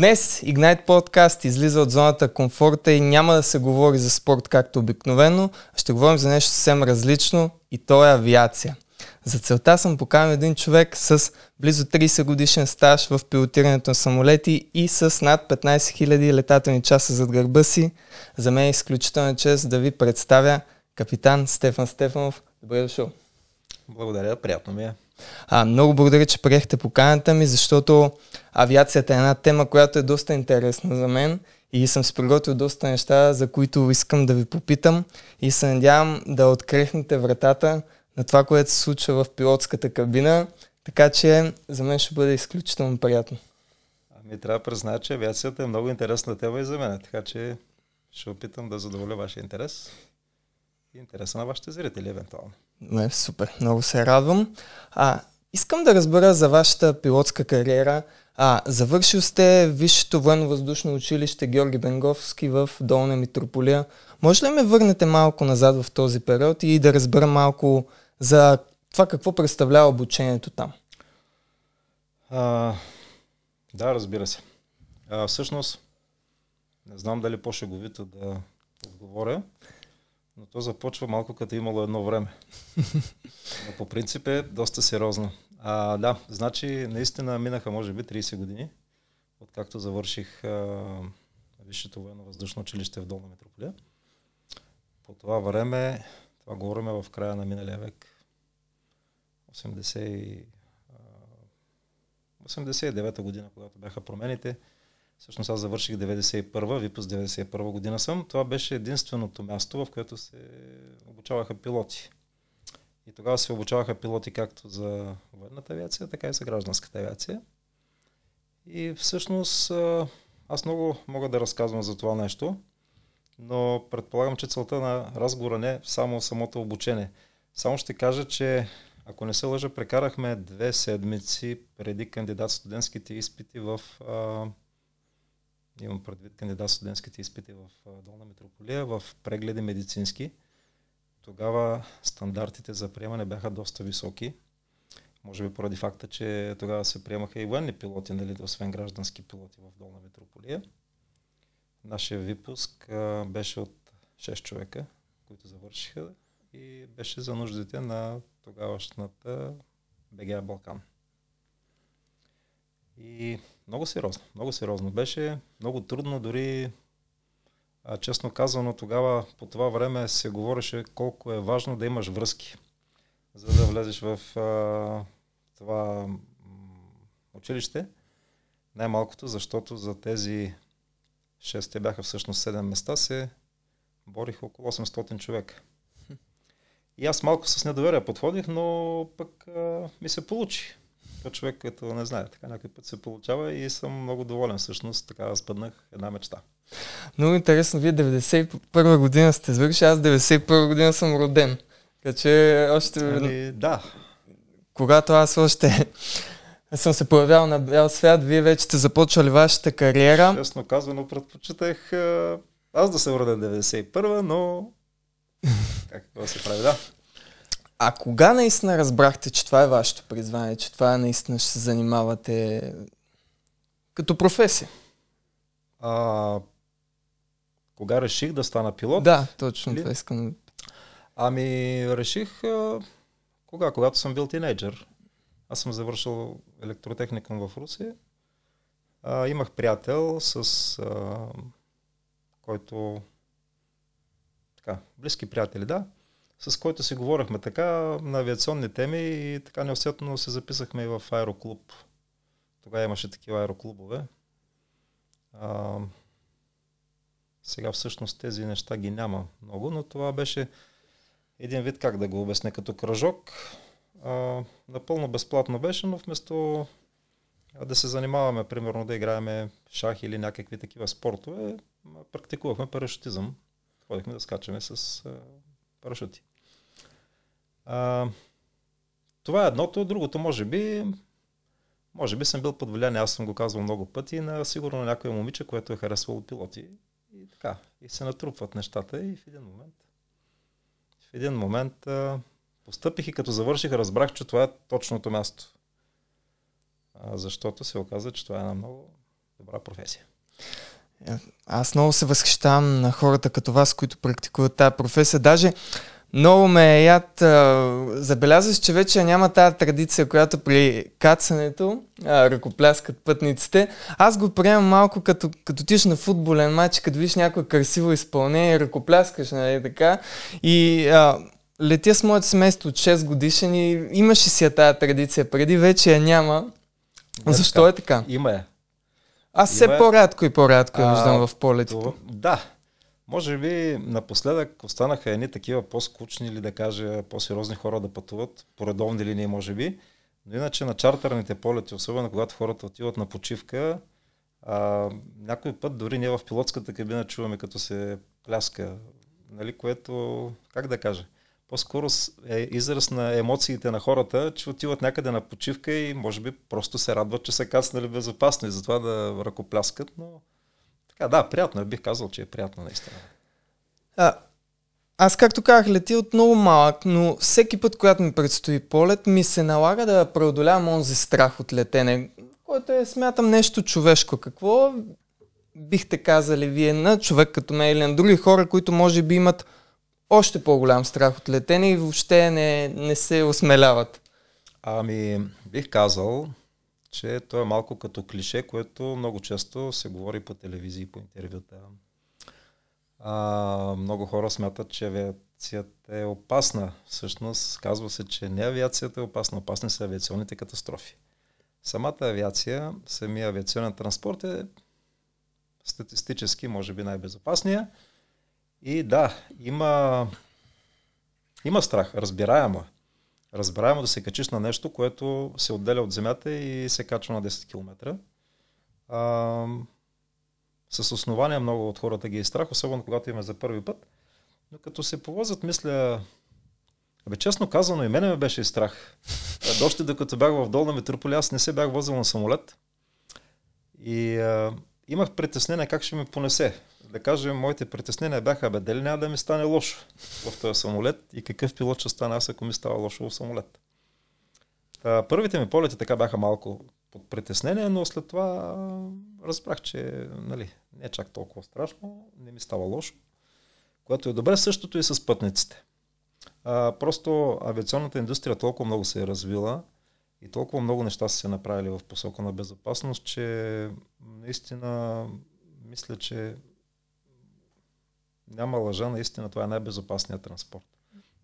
Днес Ignite Podcast излиза от зоната комфорта и няма да се говори за спорт както обикновено, а ще говорим за нещо съвсем различно и то е авиация. За целта съм поканил един човек с близо 30 годишен стаж в пилотирането на самолети и с над 15 000 летателни часа зад гърба си. За мен е изключителна чест да ви представя капитан Стефан Стефанов. Добре дошъл. Благодаря, приятно ми е. А, много благодаря, че приехте поканата ми, защото авиацията е една тема, която е доста интересна за мен и съм си приготвил доста неща, за които искам да ви попитам и се надявам да открехнете вратата на това, което се случва в пилотската кабина, така че за мен ще бъде изключително приятно. Ами трябва да призная, че авиацията е много интересна тема и за мен, така че ще опитам да задоволя вашия интерес интереса на вашите зрители, евентуално. Не, супер, много се радвам. А, искам да разбера за вашата пилотска кариера. А, завършил сте Висшето военно-въздушно училище Георги Бенговски в Долна Митрополия. Може ли ме върнете малко назад в този период и да разбера малко за това какво представлява обучението там? А, да, разбира се. А, всъщност, не знам дали по-шеговито да отговоря, но то започва малко като имало едно време. Но по принцип е доста сериозно. А, да, значи наистина минаха може би 30 години, откакто завърших а, Висшето военно въздушно училище в Долна Метрополия. По това време, това говорим в края на миналия век, 80, 89-та година, когато бяха промените, Всъщност аз завърших 91-а, випуск 91 година съм. Това беше единственото място, в което се обучаваха пилоти. И тогава се обучаваха пилоти както за военната авиация, така и за гражданската авиация. И всъщност аз много мога да разказвам за това нещо, но предполагам, че целта на разговора не е само самото обучение. Само ще кажа, че ако не се лъжа, прекарахме две седмици преди кандидат студентските изпити в имам предвид кандидат студентските изпити в Долна Метрополия, в прегледи медицински. Тогава стандартите за приемане бяха доста високи. Може би поради факта, че тогава се приемаха и военни пилоти, нали, освен граждански пилоти в Долна Метрополия. Нашия випуск беше от 6 човека, които завършиха и беше за нуждите на тогавашната БГА Балкан. И много сериозно, много сериозно беше, много трудно, дори а, честно казано тогава по това време се говореше колко е важно да имаш връзки, за да влезеш в а, това училище. Най-малкото, защото за тези 6, те бяха всъщност 7 места, се бориха около 800 човека. И аз малко с недоверие подходих, но пък а, ми се получи. Това човек, като не знае, така някой път се получава и съм много доволен всъщност. Така спъднах една мечта. Много интересно, вие 91 година сте завършили, аз 91 година съм роден. Така че още... Ами, да. Когато аз още съм се появял на бял свят, вие вече сте започвали вашата кариера. Честно казано, предпочитах аз да се родя 91 но какво се прави, да. А кога наистина разбрахте, че това е вашето призвание, че това наистина ще се занимавате като професия? А, кога реших да стана пилот? Да, точно това искам. Ами, реших а, кога? Когато съм бил тинейджър. Аз съм завършил електротехникум в Русия. А, имах приятел, с а, който така, близки приятели, да с който си говорихме така на авиационни теми и така неусетно се записахме и в аероклуб. Тогава имаше такива аероклубове. А, сега всъщност тези неща ги няма много, но това беше един вид, как да го обясня, като кръжок. А, напълно безплатно беше, но вместо да се занимаваме, примерно да играеме шах или някакви такива спортове, практикувахме парашутизъм. Ходихме да скачаме с парашути. А, това е едното. Другото, може би, може би съм бил под влияние, аз съм го казвал много пъти, на сигурно някоя момиче, което е харесвало пилоти. И така, и се натрупват нещата и в един момент, в един момент а, постъпих и като завърших, разбрах, че това е точното място. А, защото се оказа, че това е една много добра професия. Аз много се възхищавам на хората като вас, които практикуват тази професия. Даже много ме е яд. Забелязваш, че вече няма тази традиция, която при кацането а, ръкопляскат пътниците. Аз го приемам малко като, като тиш на футболен матч, като виж някое красиво изпълнение, ръкопляскаш, нали така. И а, летя с моето семейство от 6 годишен и имаше си я тази традиция. Преди вече я няма. Не, Защо така. е така? Има е. Аз все по-рядко и по-рядко я виждам в полетите. Да, може би напоследък останаха едни такива по-скучни или да кажа по-сериозни хора да пътуват по редовни линии, може би. Но иначе на чартерните полети, особено когато хората отиват на почивка, а, някой път дори ние в пилотската кабина чуваме като се пляска, нали, което, как да кажа, по-скоро е израз на емоциите на хората, че отиват някъде на почивка и може би просто се радват, че са кацнали безопасно и затова да ръкопляскат, но така, да, приятно е. Бих казал, че е приятно наистина. А, аз, както казах, лети от много малък, но всеки път, когато ми предстои полет, ми се налага да преодолявам онзи страх от летене, което е, смятам, нещо човешко. Какво бихте казали вие на човек като мен или на други хора, които може би имат още по-голям страх от летене и въобще не, не се осмеляват? Ами, бих казал, че то е малко като клише, което много често се говори по телевизии, по интервюта. А, много хора смятат, че авиацията е опасна. Всъщност казва се, че не авиацията е опасна, опасни са авиационните катастрофи. Самата авиация, самия авиационен транспорт е статистически, може би, най-безопасния. И да, има, има страх, разбираемо. Е разбираемо да се качиш на нещо, което се отделя от земята и се качва на 10 км. С основание много от хората ги е страх, особено когато има за първи път. Но като се повозят, мисля, Абе, честно казано, и мене ме беше страх. Още докато бях в Долна Метрополия, аз не се бях возил на самолет. И имах притеснение как ще ме понесе да кажем, моите притеснения бяха, бе, дали няма да ми стане лошо в този самолет и какъв пилот ще стане аз, ако ми става лошо в самолет. Та, първите ми полети така бяха малко под притеснение, но след това разбрах, че нали, не е чак толкова страшно, не ми става лошо, което е добре. Същото и с пътниците. А, просто авиационната индустрия толкова много се е развила и толкова много неща са се направили в посока на безопасност, че наистина мисля, че няма лъжа, наистина това е най-безопасният транспорт.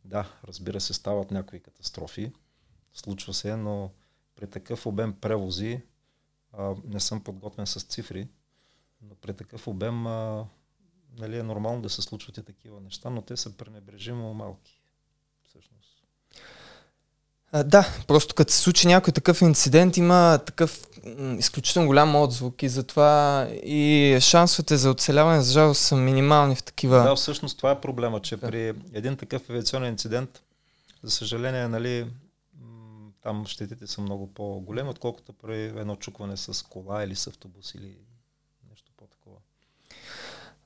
Да, разбира се, стават някои катастрофи, случва се, но при такъв обем превози, а, не съм подготвен с цифри, но при такъв обем а, нали, е нормално да се случват и такива неща, но те са пренебрежимо малки. Всъщност. А, да, просто като се случи някой такъв инцидент, има такъв изключително голям отзвук и затова и шансовете за оцеляване, за жалост, са минимални в такива. Да, всъщност това е проблема, че да. при един такъв авиационен инцидент, за съжаление, нали, там щетите са много по-големи, отколкото при едно чукване с кола или с автобус или нещо по-такова.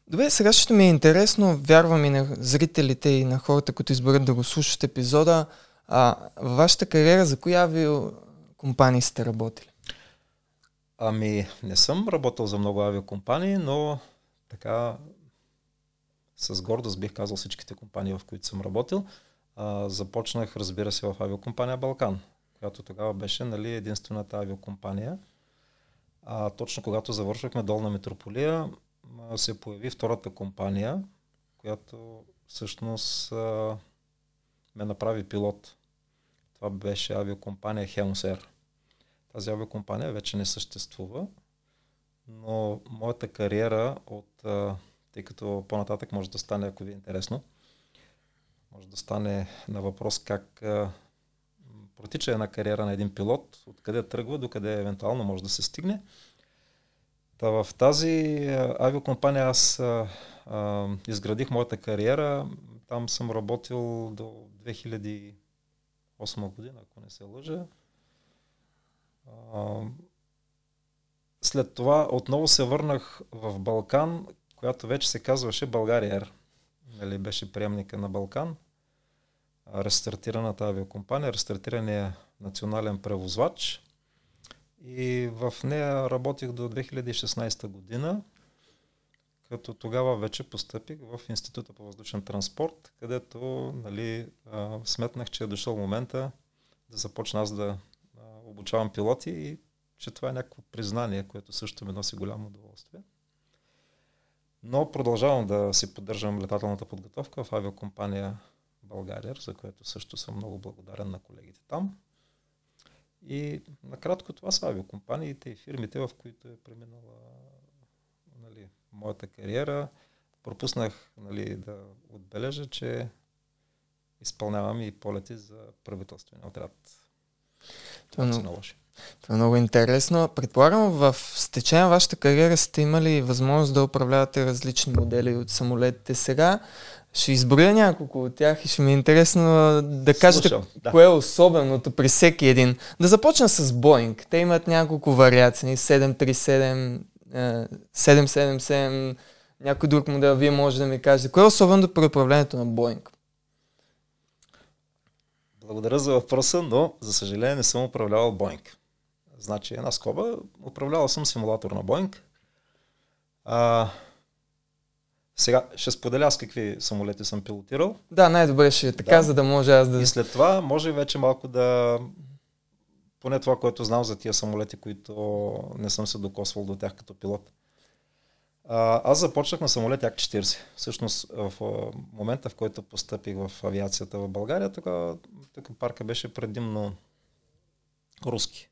Добре, сега ще ми е интересно, вярвам и на зрителите и на хората, които изберат да го слушат епизода, а, във вашата кариера за коя авиокомпании сте работили? Ами, не съм работил за много авиокомпании, но така с гордост бих казал всичките компании, в които съм работил. А, започнах, разбира се, в авиокомпания Балкан, която тогава беше нали, единствената авиокомпания. А, точно когато завършвахме Долна Метрополия, се появи втората компания, която всъщност а, ме направи пилот това беше авиокомпания Helms Тази авиокомпания вече не съществува, но моята кариера от, тъй като по-нататък може да стане, ако ви е интересно, може да стане на въпрос как протича една кариера на един пилот, откъде тръгва, докъде евентуално може да се стигне. Та в тази авиокомпания аз а, а, изградих моята кариера. Там съм работил до 2000 2008 година, ако не се лъжа. след това отново се върнах в Балкан, която вече се казваше България. Нали, беше приемника на Балкан. Рестартираната авиокомпания, рестартирания национален превозвач. И в нея работих до 2016 година, като тогава вече постъпих в Института по въздушен транспорт, където нали, сметнах, че е дошъл момента да започна аз да обучавам пилоти и че това е някакво признание, което също ми носи голямо удоволствие. Но продължавам да си поддържам летателната подготовка в авиокомпания България, за което също съм много благодарен на колегите там. И накратко това са авиокомпаниите и фирмите, в които е преминала моята кариера. Пропуснах нали, да отбележа, че изпълнявам и полети за правителствения отряд. Това, това, много, това е много интересно. Предполагам, в стечение на вашата кариера сте имали възможност да управлявате различни модели от самолетите сега. Ще изброя няколко от тях и ще ми е интересно да кажете Слушам, да. кое е особеното при всеки един. Да започна с Боинг. Те имат няколко вариации. 737, 777, някой друг модел. Вие може да ми кажете. Кое е особено при управлението на Боинг? Благодаря за въпроса, но за съжаление не съм управлявал Боинг. Значи една скоба, управлявал съм симулатор на Боинг. А, сега ще споделя с какви самолети съм пилотирал. Да, най-добре ще е така, да. за да може аз да... И след това може вече малко да... Поне това, което знам за тия самолети, които не съм се докосвал до тях като пилот. Аз започнах на самолет Як-40. Всъщност в момента, в който постъпих в авиацията в България, тогава тук парка беше предимно руски.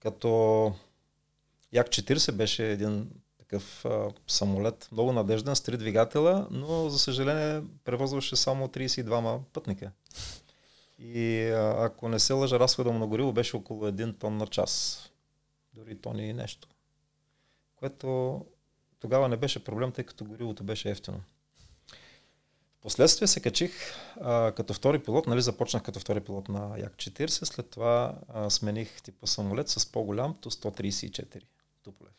Като Як-40 беше един такъв самолет, много надежден, с три двигателя, но за съжаление превозваше само 32 пътника. И ако не се лъжа, разхода му на гориво беше около 1 тон на час. Дори тони и нещо. Което тогава не беше проблем, тъй като горивото беше ефтино. Последствие се качих а, като втори пилот, нали започнах като втори пилот на Як-40, след това а, смених типа самолет с по-голям Ту-134 Туполев.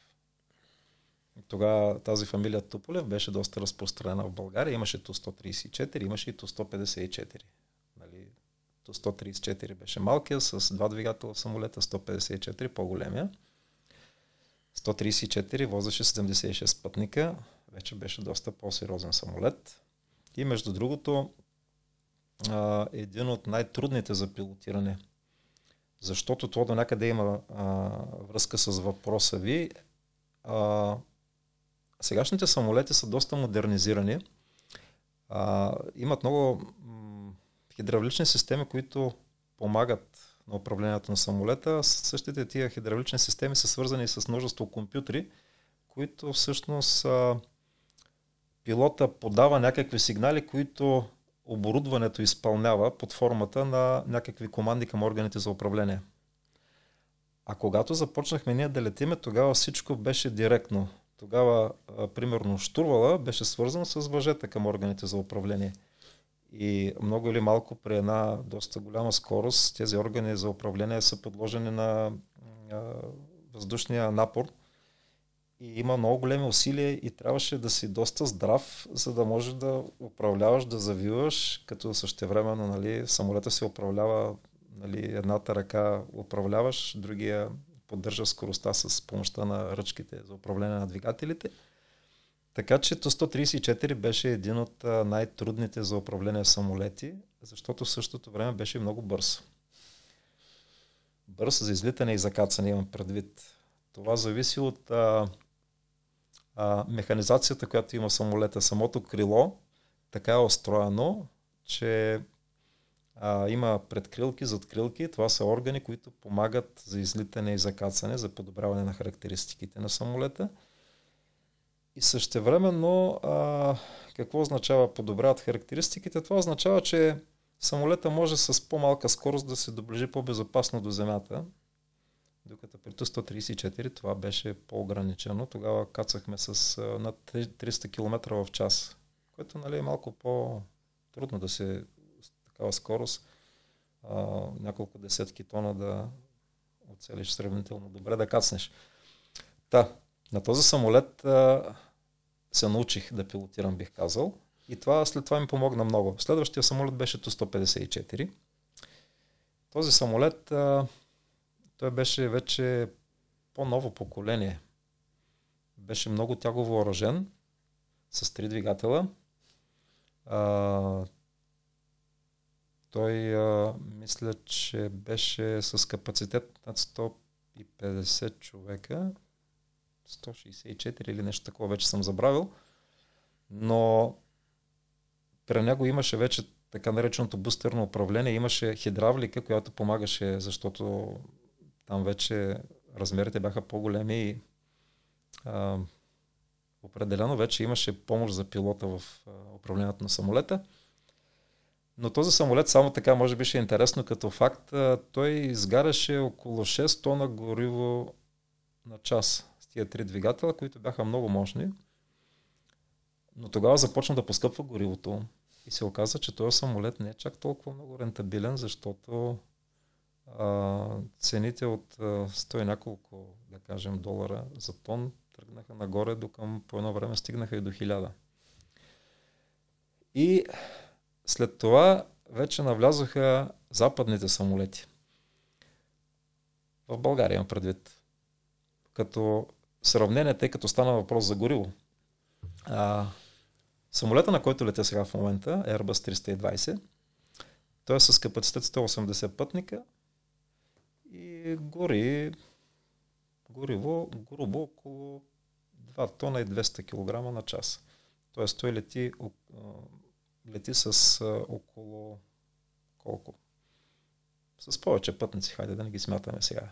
Тогава тази фамилия Туполев беше доста разпространена в България. Имаше Ту-134, имаше и Ту-154. Нали, Ту-134 беше малкия, с два двигателя в самолета, 154 по-големия. 134 возеше 76 пътника, вече беше доста по-сериозен самолет. И между другото, един от най-трудните за пилотиране, защото това до някъде има връзка с въпроса ви. Сегашните самолети са доста модернизирани. А, имат много хидравлични системи, които помагат на управлението на самолета. Същите тия хидравлични системи са свързани с множество компютри, които всъщност а, пилота подава някакви сигнали, които оборудването изпълнява под формата на някакви команди към органите за управление. А когато започнахме ние да летиме, тогава всичко беше директно. Тогава, а, примерно, штурвала беше свързан с въжета към органите за управление. И много или малко при една доста голяма скорост тези органи за управление са подложени на въздушния напор – и има много големи усилия и трябваше да си доста здрав, за да можеш да управляваш, да завиваш, като същевременно нали, самолета се управлява, нали, едната ръка управляваш, другия поддържа скоростта с помощта на ръчките за управление на двигателите. Така че Ту-134 беше един от най-трудните за управление самолети, защото в същото време беше много бърз. Бърз за излитане и закацане имам предвид. Това зависи от а, а, механизацията, която има самолета, самото крило, така е устроено, че а, има предкрилки, задкрилки. Това са органи, които помагат за излитане и закацане, за подобряване на характеристиките на самолета. И същевременно, а, какво означава подобряват характеристиките? Това означава, че самолета може с по-малка скорост да се доближи по-безопасно до Земята, докато при Ту-134 това беше по-ограничено. Тогава кацахме с над 300 км в час, което нали, е малко по-трудно да се с такава скорост а, няколко десетки тона да оцелиш сравнително добре да кацнеш. Та, на този самолет а, се научих да пилотирам, бих казал. И това след това ми помогна много. Следващия самолет беше Ту-154. Този самолет а, той беше вече по-ново поколение. Беше много тяго въоръжен с три двигателя. А, той а, мисля, че беше с капацитет над 150 човека. 164 или нещо такова, вече съм забравил. Но при него имаше вече така нареченото бустерно управление, имаше хидравлика, която помагаше, защото там вече размерите бяха по-големи и а, определено вече имаше помощ за пилота в а, управлението на самолета. Но този самолет, само така, може би ще е интересно като факт, а, той изгаряше около 6 тона гориво на час тия три двигателя, които бяха много мощни. Но тогава започна да поскъпва горивото и се оказа, че този самолет не е чак толкова много рентабилен, защото а, цените от а, 100 и няколко, да кажем, долара за тон тръгнаха нагоре, до към по едно време стигнаха и до 1000. И след това вече навлязоха западните самолети. В България имам предвид. Като сравнение, тъй като стана въпрос за гориво. А, самолета, на който летя сега в момента, Airbus 320, той е с капацитет 180 пътника и гори гориво грубо около 2 тона и 200 кг на час. Тоест той лети, лети с около колко? С повече пътници, хайде да не ги смятаме сега.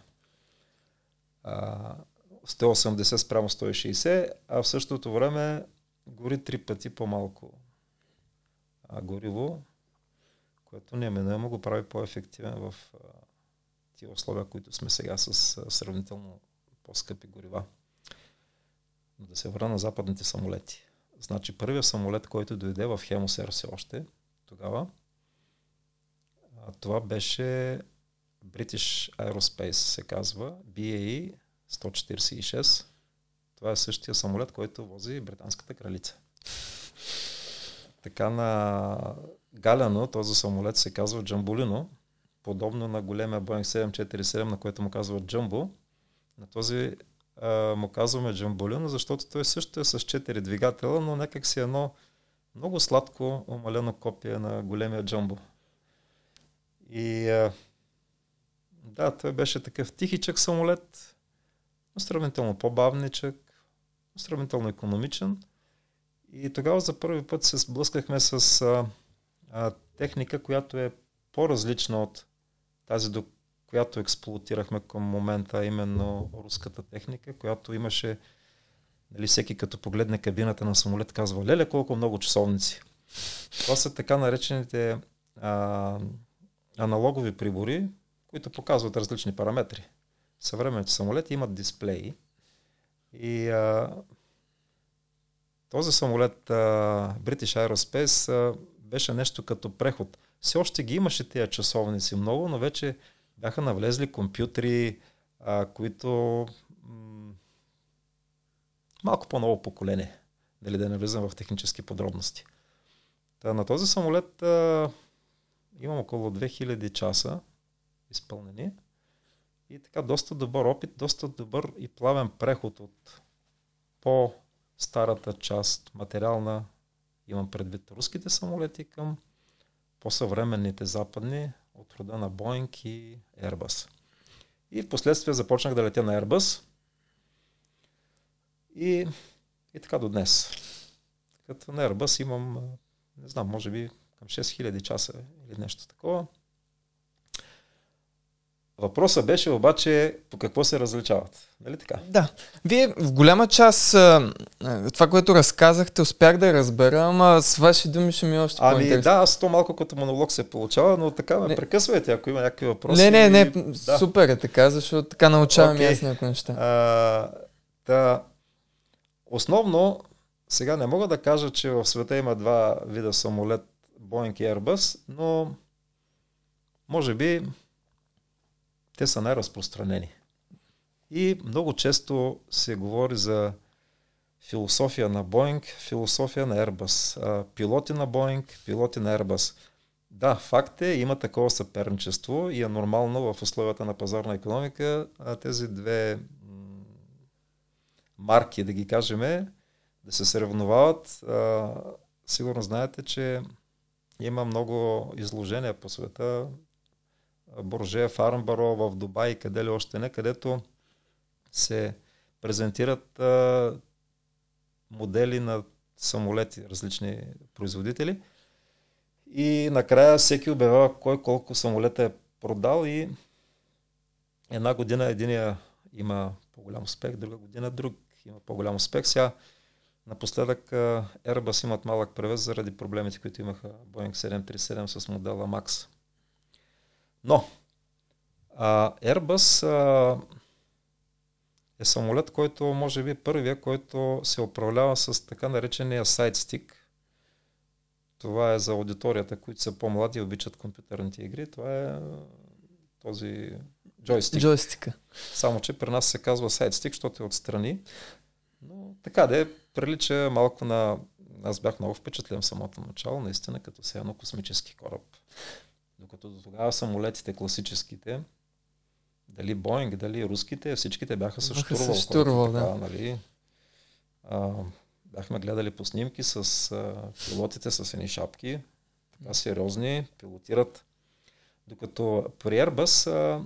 180 спрямо 160, а в същото време гори три пъти по-малко гориво, което неминуемо го прави по-ефективен в тия условия, които сме сега с сравнително по-скъпи горива. Но да се върна на западните самолети. Значи първият самолет, който дойде в Хемосер все още, тогава, това беше British Aerospace се казва, BAE 146. Това е същия самолет, който вози британската кралица. Така на Галяно този самолет се казва Джамбулино, подобно на големия Boeing 747, на което му казва Джамбо. На този а, му казваме Джамбулино, защото той също е с 4 двигателя, но някак си едно много сладко умалено копие на големия Джамбо. И а, да, той беше такъв тихичък самолет, сравнително по-бавничък, сравнително економичен. И тогава за първи път се сблъскахме с а, а, техника, която е по-различна от тази, до която експлуатирахме към момента, именно руската техника, която имаше, нали, всеки като погледне кабината на самолет казва, леле колко много часовници. Това са така наречените а, аналогови прибори, които показват различни параметри. Съвременните самолети имат дисплеи и а, този самолет а, British Aerospace а, беше нещо като преход. Все още ги имаше тези часовници много, но вече бяха навлезли компютри, а, които м- малко по-ново поколение. Дали да не влизам в технически подробности. Та, на този самолет а, имам около 2000 часа изпълнени. И така доста добър опит, доста добър и плавен преход от по-старата част, материална, имам предвид руските самолети, към по-съвременните западни, от рода на Boeing и Airbus. И в последствие започнах да летя на Airbus. И, и така до днес. Като на Airbus имам, не знам, може би към 6000 часа или нещо такова. Въпросът беше обаче по какво се различават. Нали така? Да. Вие в голяма част това, което разказахте, успях да разбера, ама с ваши думи ще ми е още Ами да, аз то малко като монолог се получава, но така ме не. прекъсвайте, ако има някакви въпроси. Не, не, не, да. супер е така, защото така научавам okay. и аз някои неща. А, да, основно, сега не мога да кажа, че в света има два вида самолет, Boeing и Airbus, но може би те са най-разпространени. И много често се говори за философия на Боинг, философия на Airbus. Пилоти на Боинг, пилоти на Airbus. Да, факт е, има такова съперничество и е нормално в условията на пазарна економика тези две марки, да ги кажем, да се съревновават. Сигурно знаете, че има много изложения по света. Борже, Фарнбаро, в Дубай и къде ли още не, където се презентират а, модели на самолети, различни производители. И накрая всеки обявява кой колко самолета е продал и една година единия има по-голям успех, друга година друг има по-голям успех. Сега напоследък Airbus имат малък превес заради проблемите, които имаха Boeing 737 с модела MAX. Но а, Airbus а, е самолет, който може би първия, който се управлява с така наречения сайдстик. Това е за аудиторията, които са по-млади и обичат компютърните игри. Това е този джойстик. Джойстика. Само, че при нас се казва сайдстик, защото е отстрани. Но така да е, прилича малко на... Аз бях много впечатлен в самото начало, наистина, като се едно космически кораб. Докато до тогава самолетите класическите, дали Боинг, дали руските, всичките бяха с штурвал. С штурвал, да. Така, нали, а, бяхме гледали по снимки с а, пилотите с едни шапки, така сериозни, пилотират. Докато при Airbus а,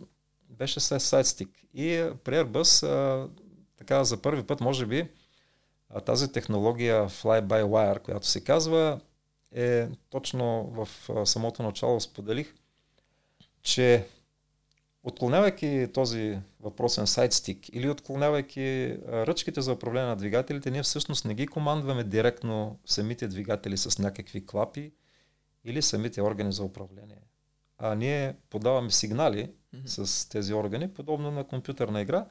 беше с сайдстик. И при Airbus, а, така за първи път, може би, а, тази технология Fly-by-Wire, която се казва, е точно в самото начало споделих, че Отклонявайки този въпросен сайдстик или отклонявайки ръчките за управление на двигателите, ние всъщност не ги командваме директно самите двигатели с някакви клапи или самите органи за управление. А ние подаваме сигнали mm-hmm. с тези органи, подобно на компютърна игра,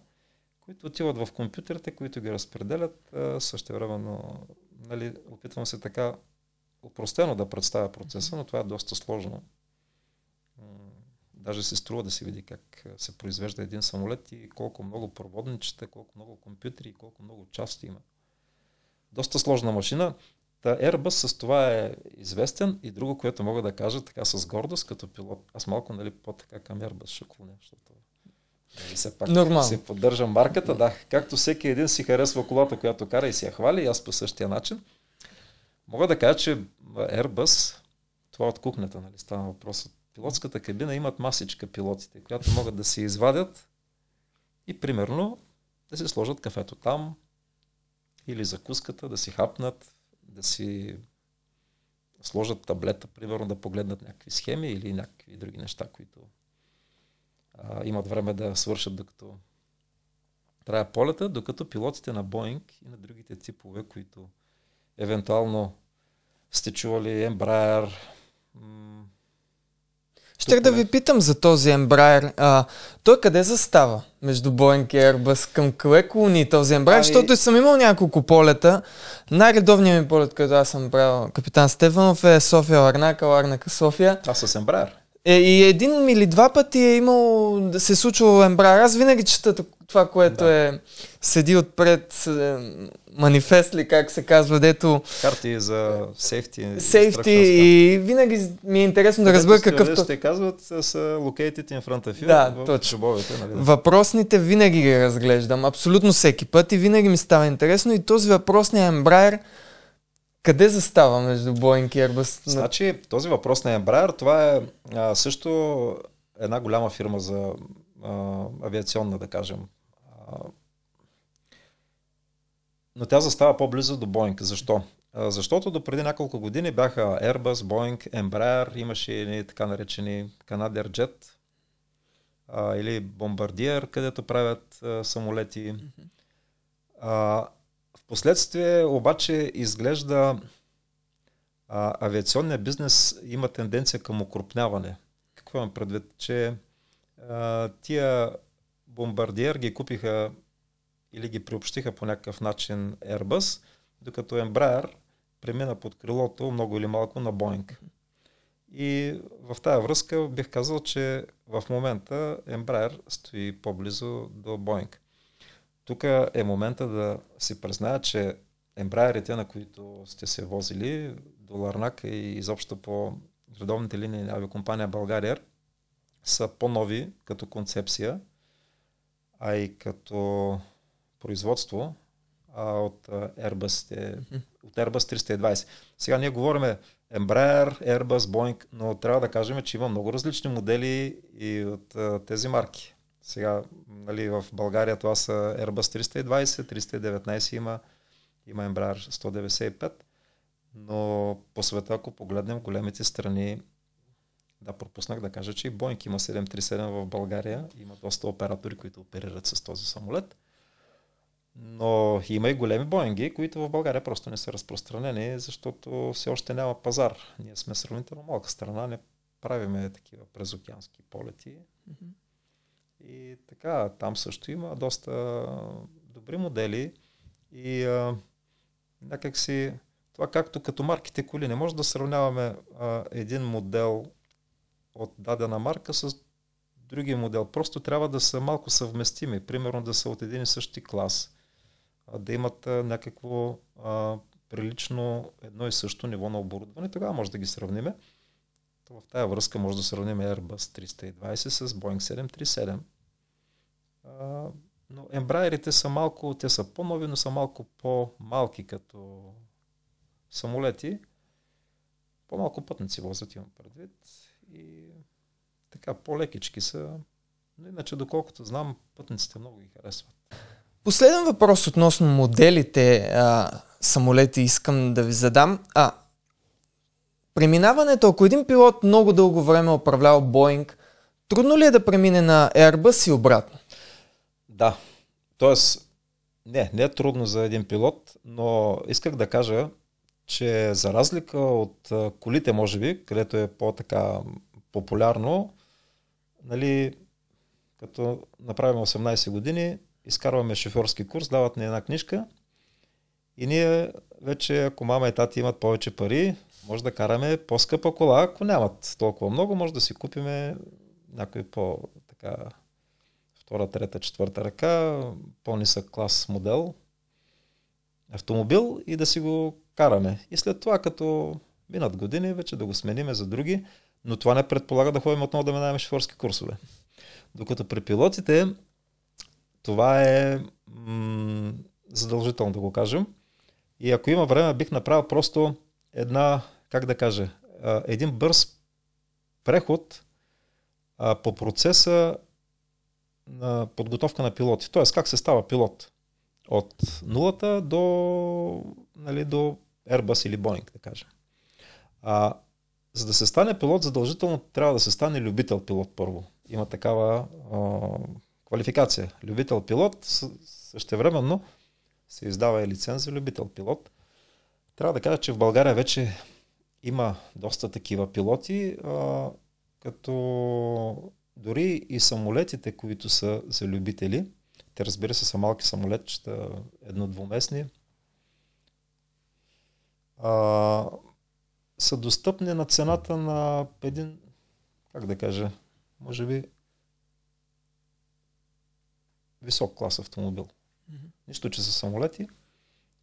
които отиват в компютрите, които ги разпределят. Също времено нали, опитвам се така упростено да представя процеса, но това е доста сложно. Даже се струва да се види как се произвежда един самолет и колко много проводничета, колко много компютри и колко много части има. Доста сложна машина. Та Airbus с това е известен и друго, което мога да кажа така с гордост като пилот. Аз малко нали, по-така към Airbus ще клоня, защото нали, все пак Нормал. се поддържам марката. Да, както всеки един си харесва колата, която кара и си я хвали, и аз по същия начин. Мога да кажа, че Airbus, това от кухнята, нали, става въпросът пилотската кабина имат масичка пилотите, която могат да се извадят и примерно да си сложат кафето там или закуската, да си хапнат, да си сложат таблета, примерно да погледнат някакви схеми или някакви други неща, които а, имат време да свършат докато трябва полета, докато пилотите на Боинг и на другите типове, които евентуално сте чували Embraer, Щех да ви питам за този Embraer. А, той къде застава между Boeing и Airbus? Към кое клони този Embraer? Ами... Защото съм имал няколко полета. Най-редовният ми полет, който аз съм правил, капитан Стефанов, е София Ларнака, Ларнака София. А с Embraer? Е, и един или два пъти е имал да се е случвало Embraer. Аз винаги чета това, което да. е седи отпред е, манифест ли, как се казва, дето... Карти за сейфти. Сейфти и винаги ми е интересно да разбера какъв... Ще казват са located in front of you да, в точно. шубовете. Нали? Въпросните винаги ги разглеждам, абсолютно всеки път и винаги ми става интересно и този въпросния Embraer къде застава между Boeing и Airbus? Значи, този въпрос на Embraer, това е а, също една голяма фирма за а, авиационна, да кажем. А, но тя застава по-близо до Boeing. Защо? Защото до преди няколко години бяха Airbus, Boeing, Embraer, имаше и така наречени Canadier Jet а, или Bombardier, където правят а, самолети. А, Впоследствие обаче изглежда а, авиационният бизнес има тенденция към укрупняване. Какво имам предвид? Че а, тия бомбардиер ги купиха или ги приобщиха по някакъв начин Airbus, докато Embraer премина под крилото много или малко на Boeing. И в тази връзка бих казал, че в момента Embraer стои по-близо до Boeing. Тук е момента да си призная, че ембраерите, на които сте се возили до Ларнак и изобщо по редовните линии на авиакомпания България са по-нови като концепция, а и като производство а, от Airbus, те, от Airbus 320. Сега ние говорим Embraer, Airbus, Boeing, но трябва да кажем, че има много различни модели и от тези марки. Сега, нали, в България това са Airbus 320, 319 има, има Embraer 195, но по света, ако погледнем големите страни, да, пропуснах да кажа, че и Boeing има 737 в България. Има доста оператори, които оперират с този самолет. Но има и големи Боинги, които в България просто не са разпространени, защото все още няма пазар. Ние сме сравнително малка страна, не правиме такива презокеански полети. Mm-hmm. И така, там също има доста добри модели и а, някак си това както като марките коли. Не може да сравняваме а, един модел от дадена марка с другия модел. Просто трябва да са малко съвместими. Примерно да са от един и същи клас. Да имат някакво а, прилично едно и също ниво на оборудване. Тогава може да ги сравниме. В тая връзка може да сравним Airbus 320 с Boeing 737. А, но ембрайерите са малко, те са по-нови, но са малко по-малки като самолети. По-малко пътници возят, имам предвид. И така, по-лекички са. Но иначе, доколкото знам, пътниците много ги харесват. Последен въпрос относно моделите а, самолети искам да ви задам. А, преминаването, ако един пилот много дълго време управлява Боинг, трудно ли е да премине на Airbus и обратно? Да. Тоест, не, не е трудно за един пилот, но исках да кажа, че за разлика от колите, може би, където е по-така популярно, нали, като направим 18 години, изкарваме шофьорски курс, дават ни една книжка и ние вече, ако мама и тати имат повече пари, може да караме по-скъпа кола. Ако нямат толкова много, може да си купиме някой по така втора, трета, четвърта ръка, по-нисък клас модел, автомобил и да си го караме. И след това, като минат години, вече да го смениме за други, но това не предполага да ходим отново да минаваме шофьорски курсове. Докато при пилотите това е м- задължително да го кажем. И ако има време, бих направил просто една, как да кажа, един бърз преход по процеса на подготовка на пилоти. Тоест, как се става пилот? От нулата до, нали, до Airbus или Boeing, да кажем. А, за да се стане пилот, задължително трябва да се стане любител пилот първо. Има такава а, квалификация. Любител пилот, същевременно се издава и лиценз за любител пилот. Трябва да кажа, че в България вече има доста такива пилоти, а, като дори и самолетите, които са за любители, те разбира се са малки самолетчета, едно-двуместни, а, са достъпни на цената на един, как да кажа, може би висок клас автомобил. Mm-hmm. Нищо, че са самолети.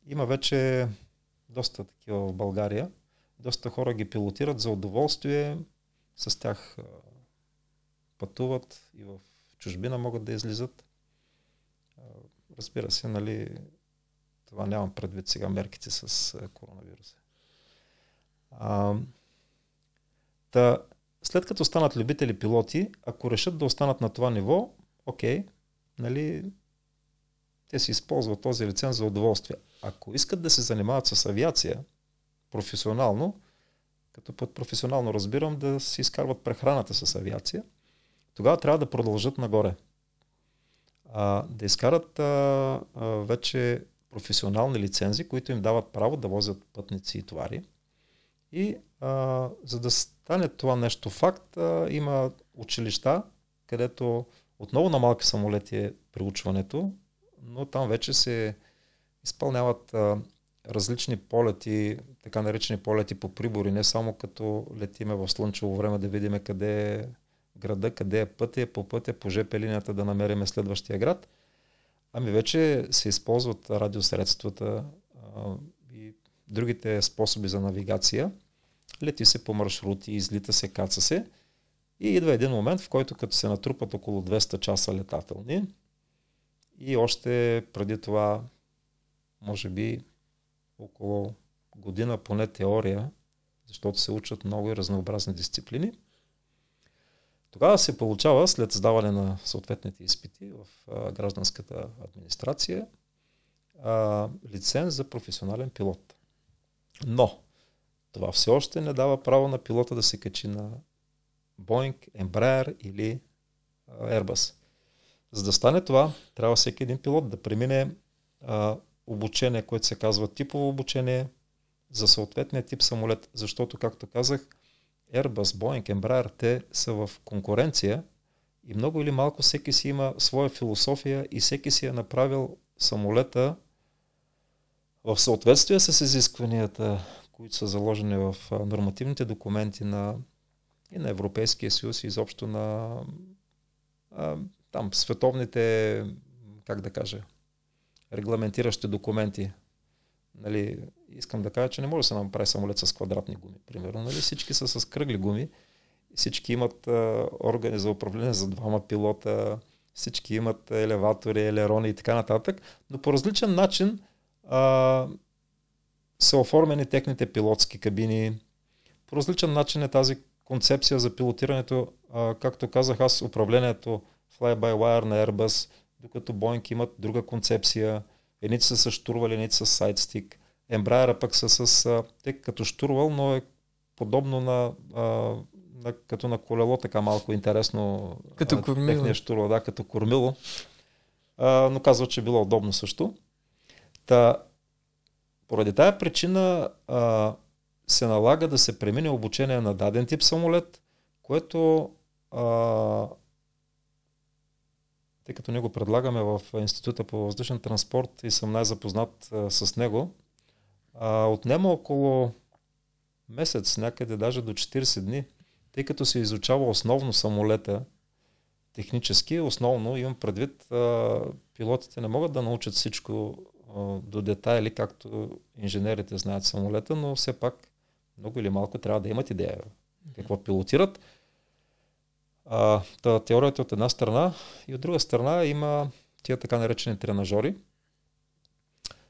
Има вече доста такива в България. Доста хора ги пилотират за удоволствие. С тях пътуват и в чужбина могат да излизат. Разбира се, нали, това нямам предвид сега мерките с коронавируса. А, та, след като станат любители пилоти, ако решат да останат на това ниво, окей, нали, те си използват този лиценз за удоволствие. Ако искат да се занимават с авиация професионално, като под професионално разбирам да си изкарват прехраната с авиация, тогава трябва да продължат нагоре. А, да изкарат а, а, вече професионални лицензи, които им дават право да возят пътници и товари. И а, за да стане това нещо факт, а, има училища, където отново на малки самолети е приучването, но там вече се изпълняват а, различни полети, така наречени полети по прибори, не само като летиме в слънчево време да видим къде е града, къде е пътя, по пътя, по ЖП линията да намериме следващия град. Ами вече се използват радиосредствата а, и другите способи за навигация. лети се по маршрути, излита се, каца се. И идва един момент, в който като се натрупат около 200 часа летателни и още преди това, може би около година поне теория, защото се учат много и разнообразни дисциплини, тогава се получава, след сдаване на съответните изпити в гражданската администрация, лиценз за професионален пилот. Но това все още не дава право на пилота да се качи на Boeing, Embraer или Airbus. За да стане това, трябва всеки един пилот да премине а, обучение, което се казва типово обучение за съответния тип самолет, защото, както казах, Airbus, Boeing, Embraer, те са в конкуренция и много или малко всеки си има своя философия и всеки си е направил самолета в съответствие с изискванията, които са заложени в нормативните документи на, и на Европейския съюз и изобщо на а, там световните, как да кажа, регламентиращи документи. Нали, искам да кажа, че не може да се направи самолет с квадратни гуми, примерно. Нали, всички са с кръгли гуми. Всички имат а, органи за управление за двама пилота, всички имат елеватори, елерони и така нататък, но по различен начин а, са оформени техните пилотски кабини. По различен начин е тази концепция за пилотирането, а, както казах аз, управлението fly-by-wire на Airbus, докато Boeing имат друга концепция. Едните са с штурвал, едните с сайдстик. Embraer пък са с, те като штурвал, но е подобно на, а, на като на колело, така малко интересно. Като кормило. Техния штурвал, да, като кормило. А, но казва, че е било удобно също. Та, поради тая причина а, се налага да се премине обучение на даден тип самолет, което а, тъй като ние го предлагаме в Института по въздушен транспорт и съм най-запознат а, с него, а, отнема около месец, някъде даже до 40 дни, тъй като се изучава основно самолета, технически, основно имам предвид, а, пилотите не могат да научат всичко а, до детайли, както инженерите знаят самолета, но все пак много или малко трябва да имат идея какво пилотират. А, та, теорията от една страна и от друга страна има тия така наречени тренажори,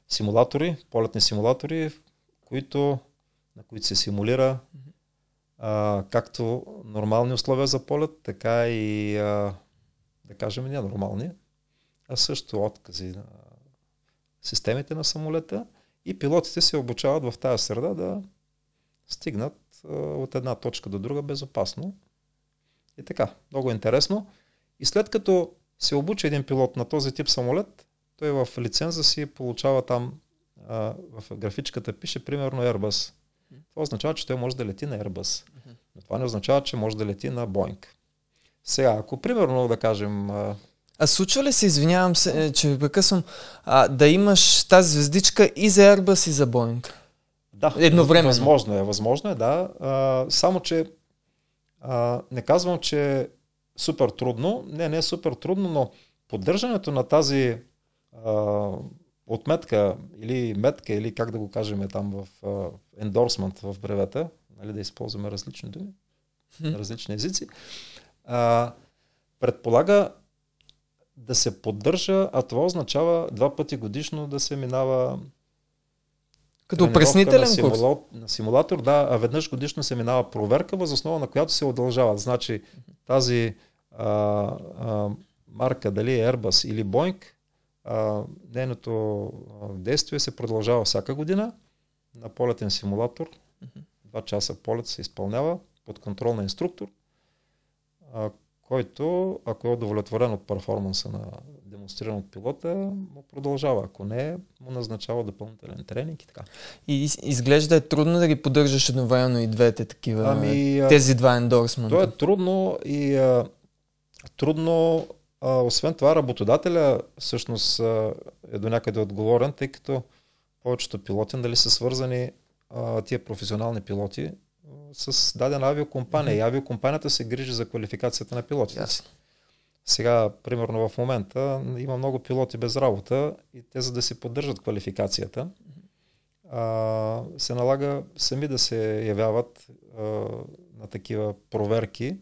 симулатори, полетни симулатори, които, на които се симулира а, както нормални условия за полет, така и а, да кажем ненормални, а също откази на системите на самолета и пилотите се обучават в тази среда да стигнат от една точка до друга безопасно и така, много интересно. И след като се обучи един пилот на този тип самолет, той в лиценза си получава там, в графичката пише примерно Airbus. Това означава, че той може да лети на Airbus. Но това не означава, че може да лети на Boeing. Сега, ако примерно да кажем... А, а случва ли се, извинявам се, е, че ви прекъсвам, а, да имаш тази звездичка и за Airbus и за Boeing? Да, Едновременно. Възможно е, възможно е, да. А, само, че а, не казвам, че е супер трудно. Не, не е супер трудно, но поддържането на тази а, отметка или метка, или как да го кажем там в ендорсмент в бревета, нали, да използваме различни думи, на различни езици, а, предполага да се поддържа, а това означава два пъти годишно да се минава като опреснителен на, симула... на симулатор, да, а веднъж годишно се минава проверка, въз основа на която се удължават. Значи тази а, а, марка, дали е Airbus или Boeing, а, нейното действие се продължава всяка година на полетен симулатор. Два часа полет се изпълнява под контрол на инструктор, а, който, ако е удовлетворен от перформанса на демонстриран от пилота, му продължава. Ако не, му назначава допълнителен тренинг и така. И изглежда е трудно да ги поддържаш едновременно и двете такива, ами, тези два ендорсмента. То е трудно и а, трудно, а, освен това работодателя всъщност а, е до някъде отговорен, тъй като повечето пилоти дали са свързани а, тия професионални пилоти с дадена авиокомпания mm-hmm. и авиокомпанията се грижи за квалификацията на пилотите. Yes. Сега, примерно в момента, има много пилоти без работа и те за да си поддържат квалификацията, а, се налага сами да се явяват а, на такива проверки,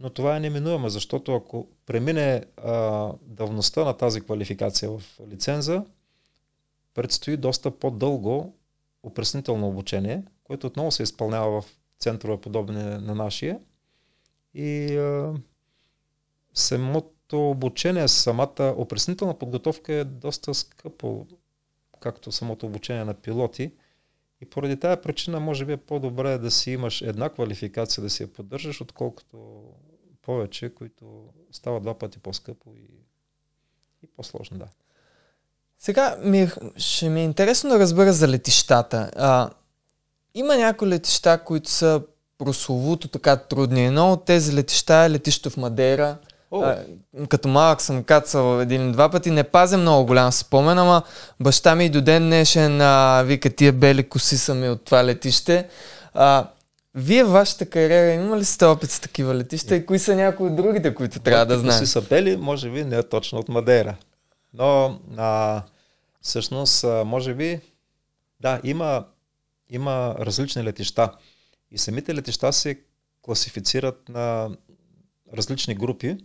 но това е неминуемо, защото ако премине а, давността на тази квалификация в лиценза, предстои доста по-дълго опреснително обучение, което отново се изпълнява в центрове подобни на нашия. И а, самото обучение, самата опреснителна подготовка е доста скъпо, както самото обучение на пилоти. И поради тази причина, може би е по-добре да си имаш една квалификация, да си я поддържаш, отколкото повече, които стават два пъти по-скъпо и, и по-сложно, да. Сега ми, ще ми е интересно да разбера за летищата. А, има някои летища, които са прословуто така трудни. Едно от тези летища е летището в Мадейра. А, като малък съм кацал един два пъти. Не пазя много голям спомен, ама баща ми до ден днешен а, вика тия бели коси са ми от това летище. А, вие в вашата кариера има ли сте опит с такива летища и кои са някои от другите, които трябва да знаем? Коси са бели, може би не е точно от Мадейра. Но а, всъщност, може би, да, има, има различни летища. И самите летища се класифицират на различни групи.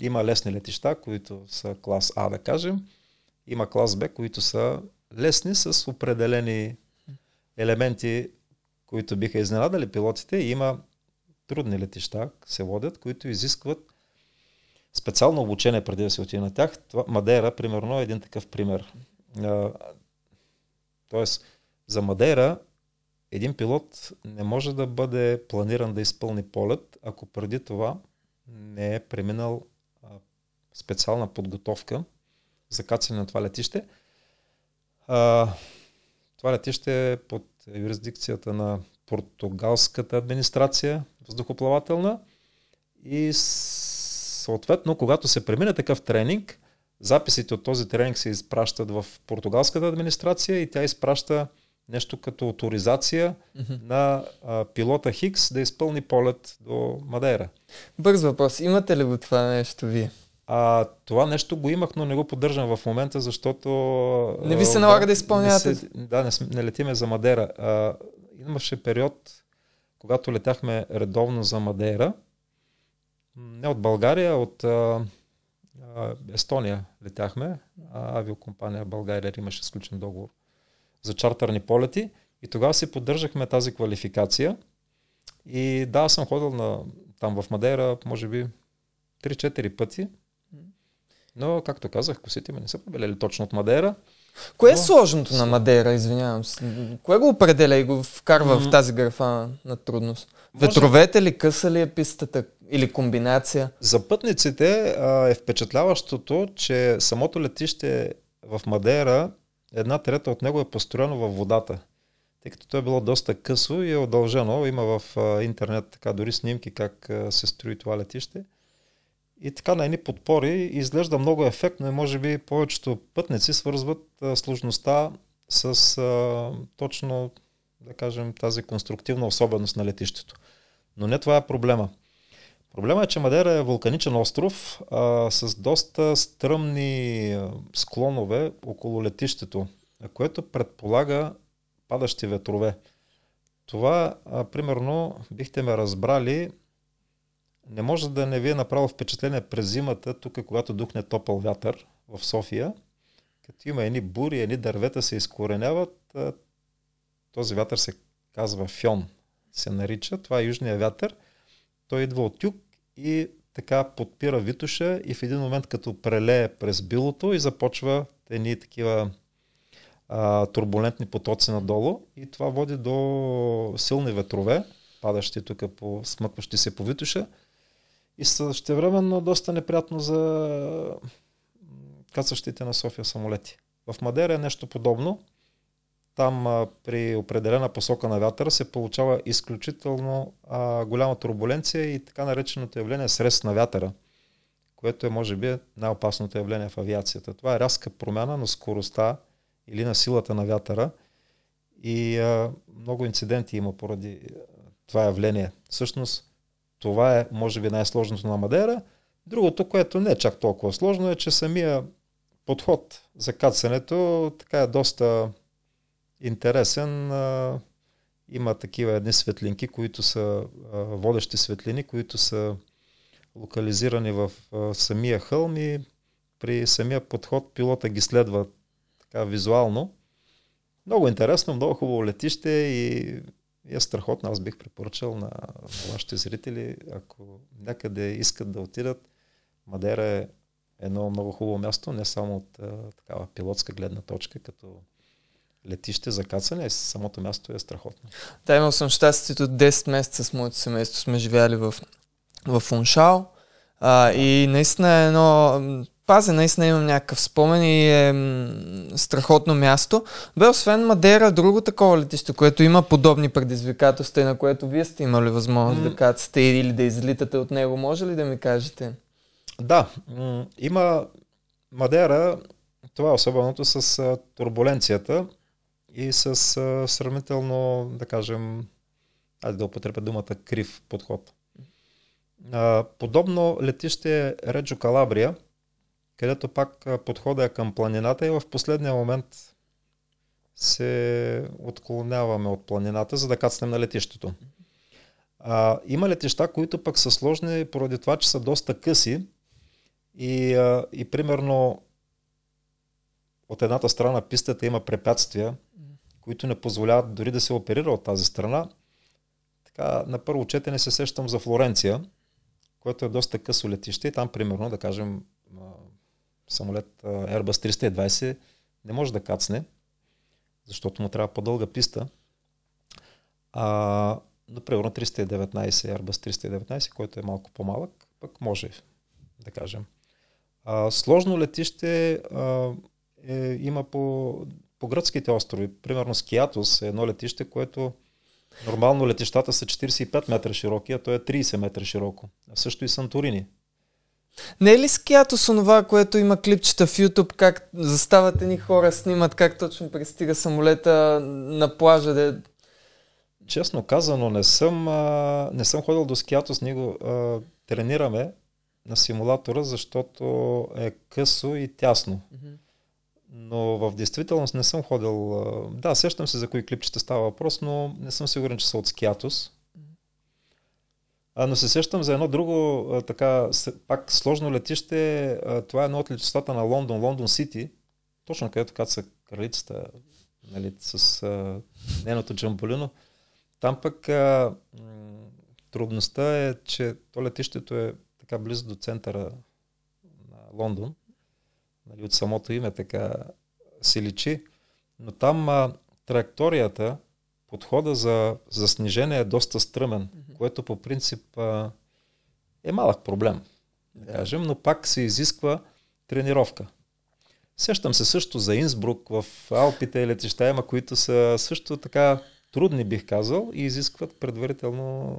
Има лесни летища, които са клас А, да кажем. Има клас Б, които са лесни с определени елементи, които биха изненадали пилотите. И има трудни летища, се водят, които изискват специално обучение преди да се отиде на тях. Това, Мадера, примерно, е един такъв пример. Тоест, за Мадера един пилот не може да бъде планиран да изпълни полет, ако преди това не е преминал специална подготовка за кацане на това летище. А, това летище е под юрисдикцията на португалската администрация въздухоплавателна и съответно, когато се премине такъв тренинг, записите от този тренинг се изпращат в португалската администрация и тя изпраща нещо като авторизация mm-hmm. на а, пилота Хикс да изпълни полет до Мадейра. Бърз въпрос. Имате ли го това нещо вие? А, това нещо го имах, но не го поддържам в момента, защото... Не ви се налага да, да изпълнявате? Не се, да, не, не летиме за Мадера. А, имаше период, когато летяхме редовно за Мадейра. Не от България, а от а, а, Естония летяхме. А, авиокомпания България имаше сключен договор за чартърни полети и тогава си поддържахме тази квалификация. И да, съм ходил на, там в Мадейра, може би 3-4 пъти. Но, както казах, косите ми не са побелели точно от Мадейра. Кое е сложното на Мадейра, извинявам се? Кое го определя и го вкарва mm-hmm. в тази графа на трудност? Може... Ветровете ли, къса ли е пистата или комбинация? За пътниците а, е впечатляващото, че самото летище в Мадейра една трета от него е построено във водата. Тъй като то е било доста късо и е удължено. Има в интернет така дори снимки как се строи това летище. И така на едни подпори изглежда много ефектно и може би повечето пътници свързват сложността с а, точно, да кажем, тази конструктивна особеност на летището. Но не това е проблема. Проблема е, че Мадера е вулканичен остров а, с доста стръмни склонове около летището, което предполага падащи ветрове. Това, а, примерно, бихте ме разбрали, не може да не ви е направило впечатление през зимата, тук когато духне топъл вятър в София, като има едни бури, едни дървета се изкореняват, този вятър се казва фьон, се нарича. Това е южния вятър. Той идва от юг и така подпира Витуша и в един момент като прелее през билото и започва едни такива а, турбулентни потоци надолу и това води до силни ветрове, падащи тук по, смъкващи се по Витуша и същевременно доста неприятно за кацащите на София самолети. В Мадера е нещо подобно там а, при определена посока на вятъра се получава изключително а, голяма турбуленция и така нареченото явление срез на вятъра, което е може би най-опасното явление в авиацията. Това е рязка промяна на скоростта или на силата на вятъра и а, много инциденти има поради това явление. Всъщност това е може би най-сложното на Мадера. Другото, което не е чак толкова сложно е, че самия подход за кацането така е доста интересен. Има такива едни светлинки, които са водещи светлини, които са локализирани в самия хълм и при самия подход пилота ги следва така визуално. Много интересно, много хубаво летище и е страхотно. Аз бих препоръчал на, вашите зрители, ако някъде искат да отидат, Мадера е едно много хубаво място, не само от а, такава пилотска гледна точка, като летище за кацане, самото място е страхотно. Да, имал съм щастието 10 месеца с моето семейство сме живяли в, в Уншал. А, и наистина е едно пазя, наистина имам някакъв спомен и е м- страхотно място. Бе, освен Мадера, друго такова летище, което има подобни предизвикателства на което вие сте имали възможност mm. да кацате или да излитате от него. Може ли да ми кажете? Да, м- има Мадера, това е особеното с а, турбуленцията и с а, сравнително, да кажем, айде да употребя думата крив подход. А, подобно летище е Реджо Калабрия, където пак подхода е към планината и в последния момент се отклоняваме от планината, за да кацнем на летището. А, има летища, които пък са сложни поради това, че са доста къси и, а, и примерно от едната страна пистата има препятствия, които не позволяват дори да се оперира от тази страна. Така, на първо четене се сещам за Флоренция, което е доста късо летище и там примерно, да кажем, самолет Airbus 320 не може да кацне, защото му трябва по-дълга писта. А, например, 319, Airbus 319, който е малко по-малък, пък може, да кажем. А, сложно летище а, е, има по, по гръцките острови. Примерно Скиатос е едно летище, което нормално летищата са 45 метра широки, а то е 30 метра широко. А също и Санторини. Не е ли скято с онова, което има клипчета в YouTube, как застават едни хора, снимат как точно пристига самолета на плажа? Де... Честно казано, не съм, а, не съм ходил до скиато с него. А, тренираме на симулатора, защото е късо и тясно. Mm-hmm. Но в действителност не съм ходил. Да, сещам се за кои клипчета става въпрос, но не съм сигурен, че са от скиатос. Но се сещам за едно друго, така, пак сложно летище. Това е едно от летищата на Лондон, Лондон Сити. Точно където каца кралицата нали, с а, нейното джамболино. Там пък а, трудността е, че то летището е така близо до центъра на Лондон. Нали, от самото име така се личи. Но там а, траекторията подхода за, за снижение е доста стръмен. Което по принцип а, е малък проблем, да кажем, но пак се изисква тренировка. Сещам се също за Инсбрук в Алпите и летища има, които са също така трудни, бих казал, и изискват предварително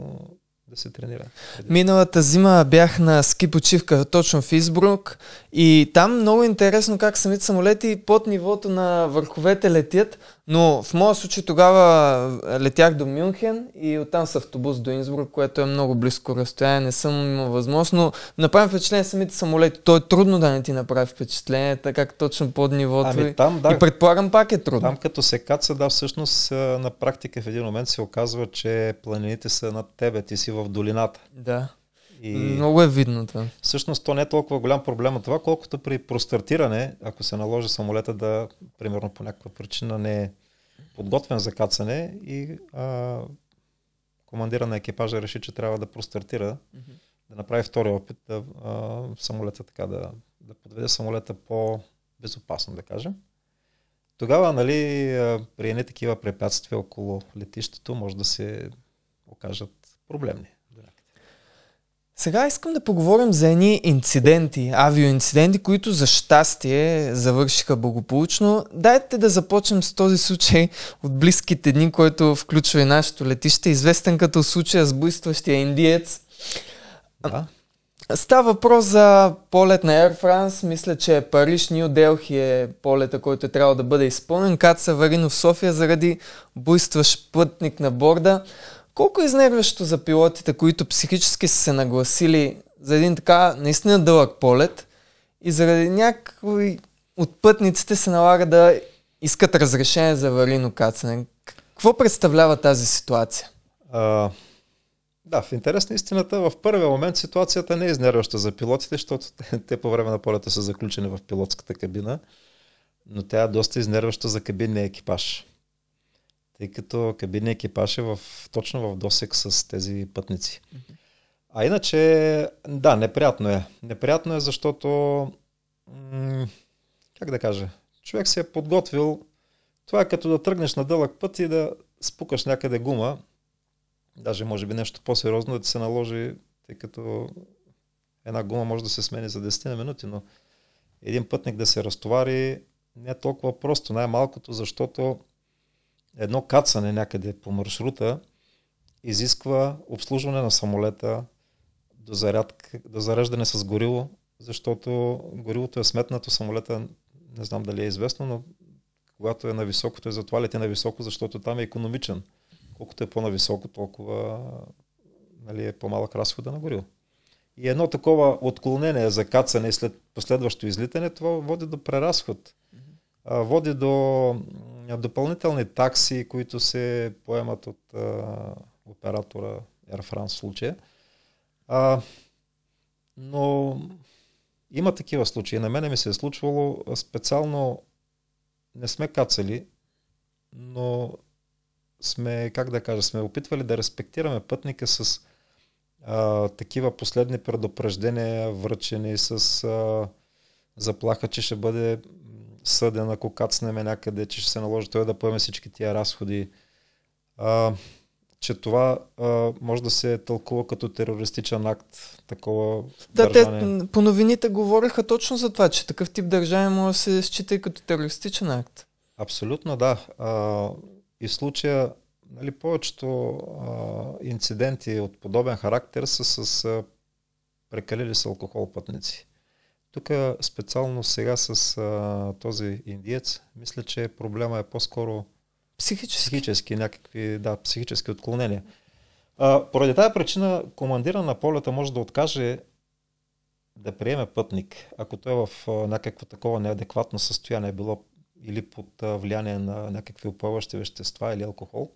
да се тренира. Миналата зима бях на ски почивка точно в Избрук и там много интересно как самите самолети под нивото на върховете летят, но в моя случай тогава летях до Мюнхен и оттам с автобус до Инсбрук, което е много близко разстояние, не съм имал възможност, но направи впечатление самите самолети. То е трудно да не ти направи впечатление, така как точно под нивото. Ами, там, да, и предполагам пак е трудно. Там като се каца, да, всъщност на практика в един момент се оказва, че планините са над тебе, ти си в долината. Да. И... Много е видно това. Всъщност то не е толкова голям проблем от това, колкото при простартиране, ако се наложи самолета да, примерно по някаква причина не е подготвен за кацане и а, командира на екипажа реши, че трябва да простартира, mm-hmm. да направи втори опит, да а, самолета така да, да подведе самолета по-безопасно, да кажем. Тогава, нали, при едни такива препятствия около летището може да се окажат проблемни. Сега искам да поговорим за едни инциденти, авиоинциденти, които за щастие завършиха благополучно. Дайте да започнем с този случай от близките дни, който включва и нашето летище, известен като случая с буйстващия индиец. Да. Става въпрос за полет на Air France. Мисля, че Париж, Нью Делхи е полета, който е трябвало да бъде изпълнен. Каца Варино в София заради буйстващ пътник на борда. Колко е изнервящо за пилотите, които психически са се нагласили за един така наистина дълъг полет и заради някои от пътниците се налага да искат разрешение за аварийно кацане. Какво представлява тази ситуация? А, да, в интерес на истината, в първия момент ситуацията не е изнервяща за пилотите, защото те, те по време на полета са заключени в пилотската кабина, но тя е доста изнервяща за кабинния екипаж. Тъй като кабинния екипаж е в, точно в досек с тези пътници. А иначе, да, неприятно е. Неприятно е, защото, м- как да кажа, човек се е подготвил. Това е като да тръгнеш на дълъг път и да спукаш някъде гума Даже може би нещо по-сериозно да ти се наложи, тъй като една гума може да се смени за 10 на минути, но един пътник да се разтовари не е толкова просто. Най-малкото, защото едно кацане някъде по маршрута изисква обслужване на самолета до, заряд, до зареждане с горило, защото горивото е сметнато, самолета не знам дали е известно, но когато е на високо, той затова лети на високо, защото там е економичен колкото е по-нависоко, толкова нали, е по-малък разхода на гориво. И едно такова отклонение за кацане след последващо излитане, това води до преразход. Води до допълнителни такси, които се поемат от а, оператора Air France в случая. А, но има такива случаи. На мене ми се е случвало специално не сме кацали, но сме, как да кажа, сме опитвали да респектираме пътника с а, такива последни предупреждения, връчени с а, заплаха, че ще бъде съден, ако кацнеме някъде, че ще се наложи той да поеме всички тия разходи. А, че това а, може да се тълкува като терористичен акт, такова Да, държане. те по новините говориха точно за това, че такъв тип държава може да се счита и като терористичен акт. Абсолютно, да. А, и в случая, нали, повечето а, инциденти от подобен характер са с а, прекалили с алкохол пътници. Тук специално сега с а, този индиец, мисля, че проблема е по-скоро психически, психически някакви, да, психически отклонения. А, поради тази причина командира на полета може да откаже да приеме пътник, ако той е в а, някакво такова неадекватно състояние, било или под влияние на някакви опълващи вещества или алкохол,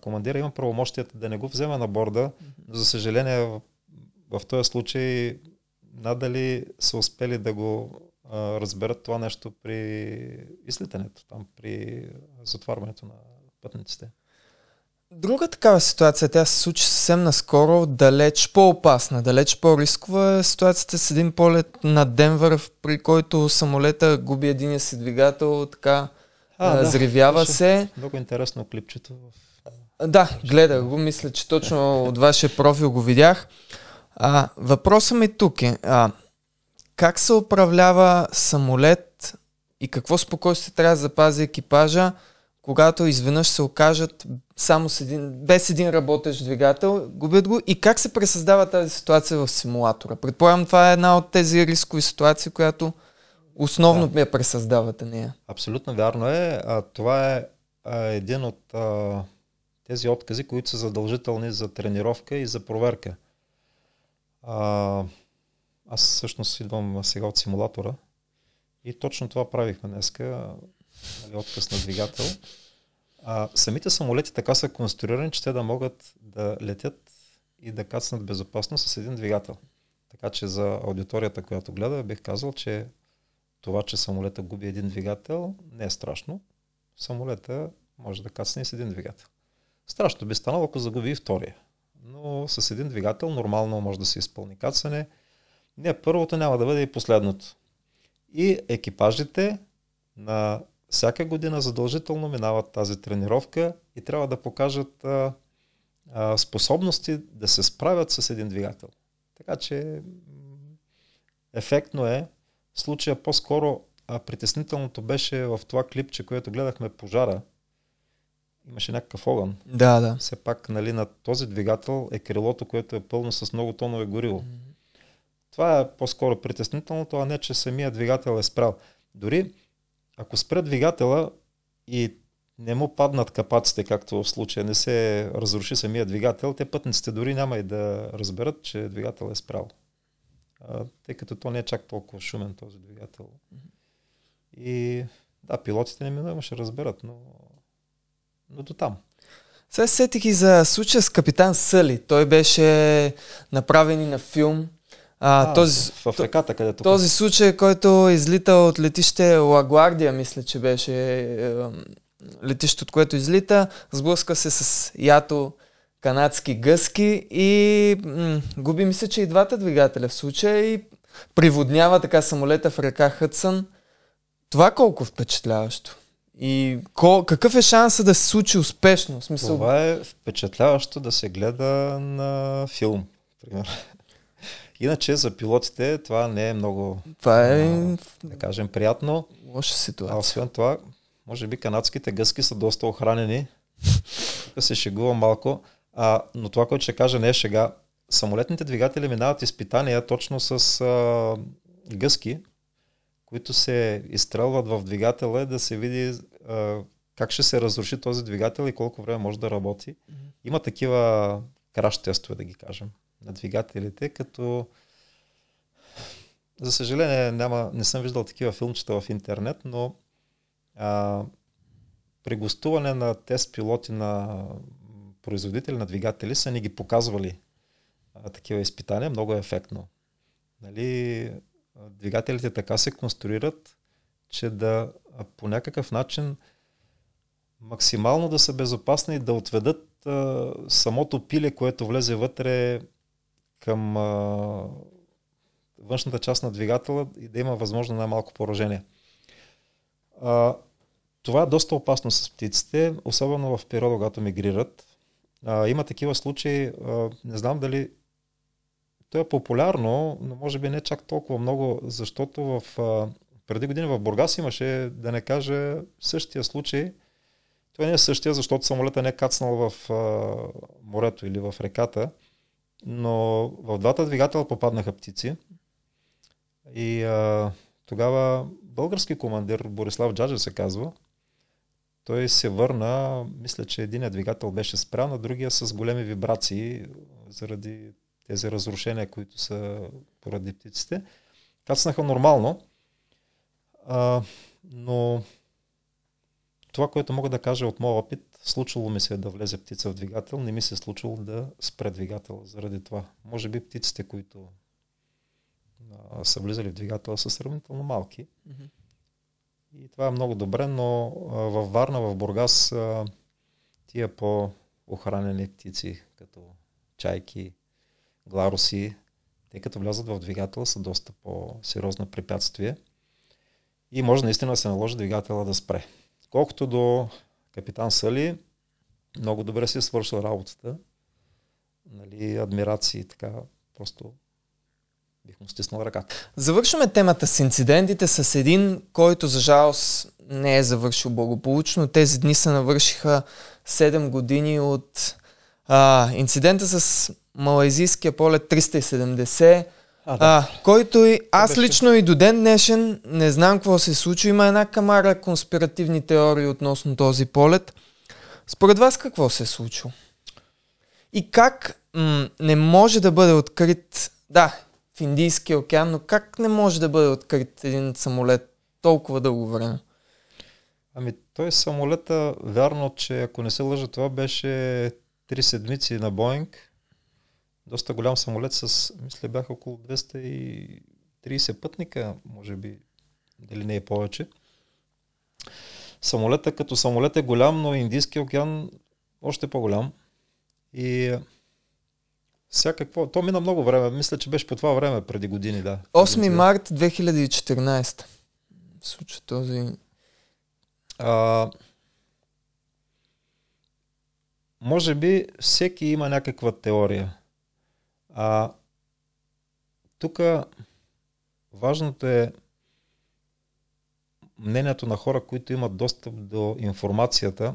командира има правомощията да не го взема на борда, но за съжаление в, в този случай надали са успели да го а, разберат това нещо при излитането, там при затварването на пътниците. Друга такава ситуация, тя се случи съвсем наскоро, далеч по-опасна, далеч по-рискова е ситуацията с един полет на Денвър, при който самолета губи един си двигател, така а, да, зривява се. Много интересно клипчето. Да, гледах го, мисля, че точно от вашия профил го видях. А, въпросът ми тук е, а, как се управлява самолет и какво спокойствие трябва да запази екипажа, когато изведнъж се окажат само с един, без един работещ двигател, губят го и как се пресъздава тази ситуация в симулатора? Предполагам, това е една от тези рискови ситуации, която основно да. я пресъздавате нея. Абсолютно вярно е. А, това е а, един от а, тези откази, които са задължителни за тренировка и за проверка. А, аз всъщност идвам сега от симулатора и точно това правихме днеска нали, отказ на двигател. А, самите самолети така са конструирани, че те да могат да летят и да кацнат безопасно с един двигател. Така че за аудиторията, която гледа, бих казал, че това, че самолета губи един двигател, не е страшно. Самолета може да кацне и с един двигател. Страшно би станало, ако загуби и втория. Но с един двигател нормално може да се изпълни кацане. Не, първото няма да бъде и последното. И екипажите на всяка година задължително минават тази тренировка и трябва да покажат а, а, способности да се справят с един двигател. Така че ефектно е. В случая по-скоро а, притеснителното беше в това клипче, което гледахме пожара. Имаше някакъв огън. Да, да. Все пак нали, на този двигател е крилото, което е пълно с много тонове гориво. Mm-hmm. Това е по-скоро притеснителното, а не, че самия двигател е спрял. Дори ако спре двигателя и не му паднат капаците, както в случая не се разруши самия двигател, те пътниците дори няма и да разберат, че двигател е спрял. А, тъй като то не е чак толкова шумен този двигател. И Да, пилотите неминуемо ще разберат, но, но до там. Сега сетих и за случая с капитан Съли. Той беше направен и на филм. А, а този, в, в реката, където... Този случай, който излита от летище Лагуардия, мисля, че беше е, летище, от което излита, сблъска се с ято канадски гъски и м- губи мисля, че и двата двигателя в случая и приводнява така самолета в река Хътсън. Това колко впечатляващо. И ко, какъв е шанса да се случи успешно? В смисъл... Това е впечатляващо да се гледа на филм, пример. Иначе за пилотите това не е много, това е, да кажем, приятно. Лоша ситуация. А освен това, може би канадските гъски са доста охранени. Тук се шегувам малко. А, но това, което ще кажа, не е шега. Самолетните двигатели минават изпитания точно с а, гъски, които се изстрелват в двигателя да се види а, как ще се разруши този двигател и колко време може да работи. Има такива краш тестове, да ги кажем, на двигателите, като за съжаление няма, не съм виждал такива филмчета в интернет, но а, при гостуване на тест пилоти на производители на двигатели са ни ги показвали а, такива изпитания, много е ефектно. Нали, двигателите така се конструират, че да по някакъв начин максимално да са безопасни и да отведат а, самото пиле, което влезе вътре към а, външната част на двигателя и да има възможно най-малко поражение. А, това е доста опасно с птиците, особено в периода, когато мигрират. А, има такива случаи, а, не знам дали то е популярно, но може би не чак толкова много, защото в, преди години в Бургас имаше, да не кажа, същия случай. Той не е същия, защото самолета не е кацнал в морето или в реката, но в двата двигателя попаднаха птици. И а, тогава български командир Борислав Джаджа се казва, той се върна, мисля, че един двигател беше спрян, а другия с големи вибрации заради тези разрушения, които са поради птиците. Кацнаха нормално, а, но това, което мога да кажа от моя опит, случило ми се да влезе птица в двигател, не ми се е случило да спре двигател заради това. Може би птиците, които а, са влизали в двигател, са сравнително малки. Mm-hmm. И това е много добре, но а, във Варна, в Бургас, а, тия по-охранени птици, като чайки, гларуси, те като влязат в двигатела са доста по-сериозно препятствие и може наистина да се наложи двигателя да спре. Колкото до капитан Сали, много добре си е свършил работата. Нали, адмирации, така, просто бих му стиснал ръката. Завършваме темата с инцидентите с един, който за жалост не е завършил благополучно. Тези дни се навършиха 7 години от а, инцидента с малайзийския полет 370, а, да. а, който и аз лично и до ден днешен не знам какво се случи. Има една камара конспиративни теории относно този полет. Според вас какво се е случило? И как м- не може да бъде открит, да, в Индийския океан, но как не може да бъде открит един самолет толкова дълго време? Ами той самолета, вярно, че ако не се лъжа, това беше три седмици на Боинг. Доста голям самолет с, мисля, бяха около 230 пътника, може би, дали не е повече. Самолета като самолет е голям, но Индийския океан още по-голям. И всякакво. То мина много време. Мисля, че беше по това време, преди години, да. 8 март 2014. Случва този... А, може би всеки има някаква теория. А тук важното е мнението на хора, които имат достъп до информацията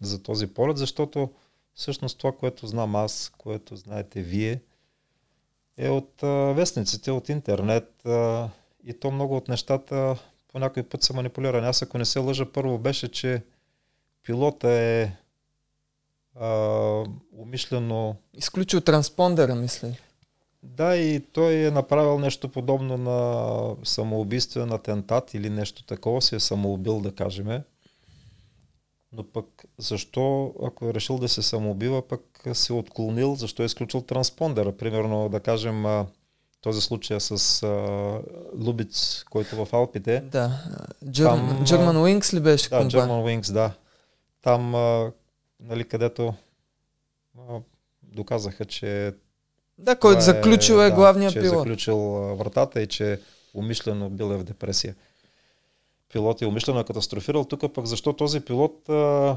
за този полет, защото всъщност това, което знам аз, което знаете вие, е от а, вестниците, от интернет а, и то много от нещата по някой път са манипулирани. Аз ако не се лъжа, първо беше, че пилота е а, умишлено... Изключил транспондера, мисля. Да, и той е направил нещо подобно на самоубийствен атентат или нещо такова, се е самоубил, да кажем. Но пък защо, ако е решил да се самоубива, пък се отклонил, защо е изключил транспондера? Примерно, да кажем, този случай с а, Лубиц, който в Алпите. Да, German, там, German Wings ли беше? Да, компания? German Wings, да. Там, а, нали, където а, доказаха, че да, който заключил е, е главния че пилот. Че е заключил вратата и че умишлено бил е в депресия. Пилот е умишлено катастрофирал. Тук пък защо този пилот, а,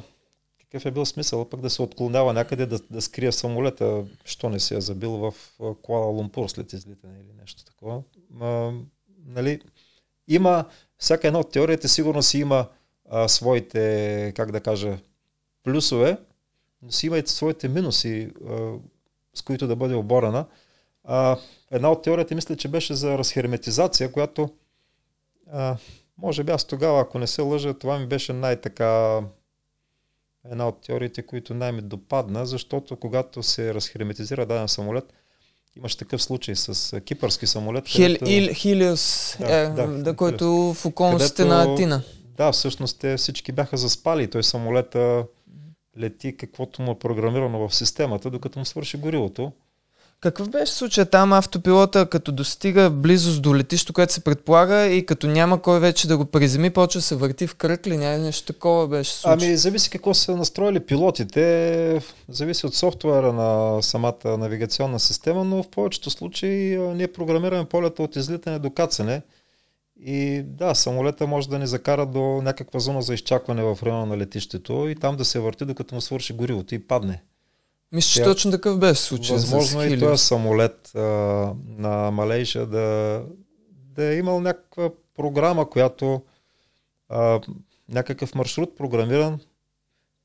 какъв е бил смисъл пък да се отклонява някъде да, да скрие самолета, що не се е забил в Куала Лумпур след излитане или нещо такова. А, нали, има, всяка една от теорията сигурно си има а, своите, как да кажа, плюсове, но си има и своите минуси. А, с които да бъде оборена. А, една от теорията мисля, че беше за разхерметизация, която а, може би аз тогава, ако не се лъжа, това ми беше най-така една от теориите, които най-ми допадна, защото когато се разхерметизира даден самолет, имаш такъв случай с кипърски самолет. Хил, където... Ил, Хилиус, да, е, да, да, който в околностите на Атина. Да, всъщност те всички бяха заспали. Той самолета лети каквото му е програмирано в системата, докато му свърши горивото. Какъв беше случай там автопилота, като достига близост до летището, което се предполага и като няма кой вече да го приземи, почва да се върти в кръг ли? Няма нещо такова беше случай? Ами, зависи какво са настроили пилотите, зависи от софтуера на самата навигационна система, но в повечето случаи ние програмираме полета от излитане до кацане. И да, самолета може да ни закара до някаква зона за изчакване в района на летището и там да се върти, докато му свърши горивото и падне. Мисля, че точно такъв беше случай. Възможно е и този самолет а, на Малейша да, да е имал някаква програма, която а, някакъв маршрут програмиран.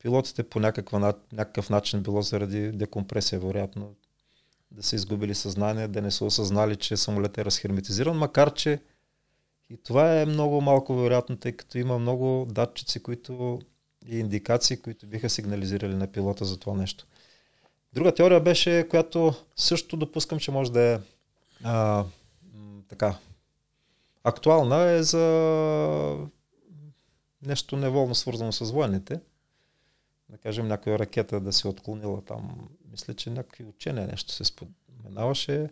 Пилотите по някаква, някакъв начин било заради декомпресия, вероятно, да са изгубили съзнание, да не са осъзнали, че самолет е разхерметизиран, макар че и това е много малко вероятно, тъй като има много датчици, които и индикации, които биха сигнализирали на пилота за това нещо. Друга теория беше, която също допускам, че може да е а, така актуална, е за нещо неволно свързано с военните. Да кажем, някоя ракета да се отклонила там. Мисля, че някакви учения нещо се споменаваше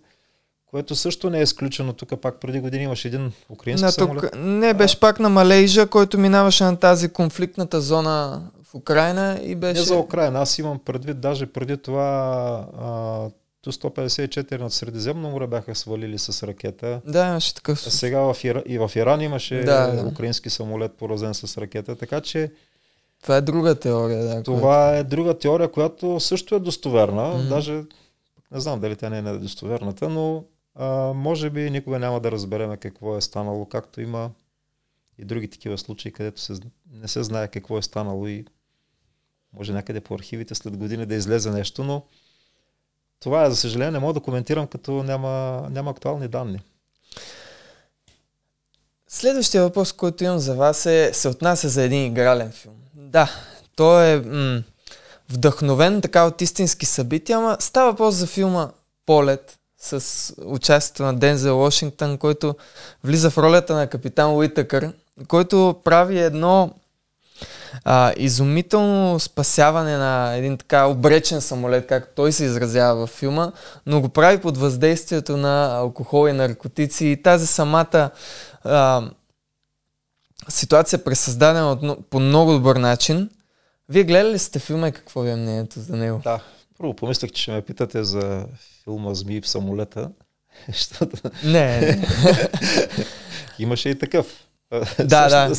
което също не е изключено. Тук пак преди години имаше един украински не, самолет. Тук, не, беше пак на Малейжа, който минаваше на тази конфликтната зона в Украина и беше... Не за Украина, аз имам предвид, даже преди това а, Ту-154 над Средиземно море бяха свалили с ракета. Да, имаше такъв. А сега в Ира... и в Иран имаше да, да. украински самолет поразен с ракета, така че това е друга теория. Да, това която... е друга теория, която също е достоверна. Mm-hmm. Даже не знам дали тя не е недостоверната, но а, може би никога няма да разбереме какво е станало, както има и други такива случаи, където се, не се знае какво е станало и може някъде по архивите след години да излезе нещо, но това е, за съжаление, не мога да коментирам, като няма, няма актуални данни. Следващия въпрос, който имам за вас е, се отнася за един игрален филм. Да, той е м- вдъхновен така от истински събития, ама става въпрос за филма Полет с участието на Дензел Вашингтон, който влиза в ролята на капитан Уитъкър, който прави едно а, изумително спасяване на един така обречен самолет, както той се изразява във филма, но го прави под въздействието на алкохол и наркотици и тази самата а, ситуация е пресъздадена от, по много добър начин. Вие гледали ли сте филма и какво ви е мнението за него? Да, първо помислях, че ще ме питате за филма Змии в самолета. Не, не. Имаше и такъв. Да, да.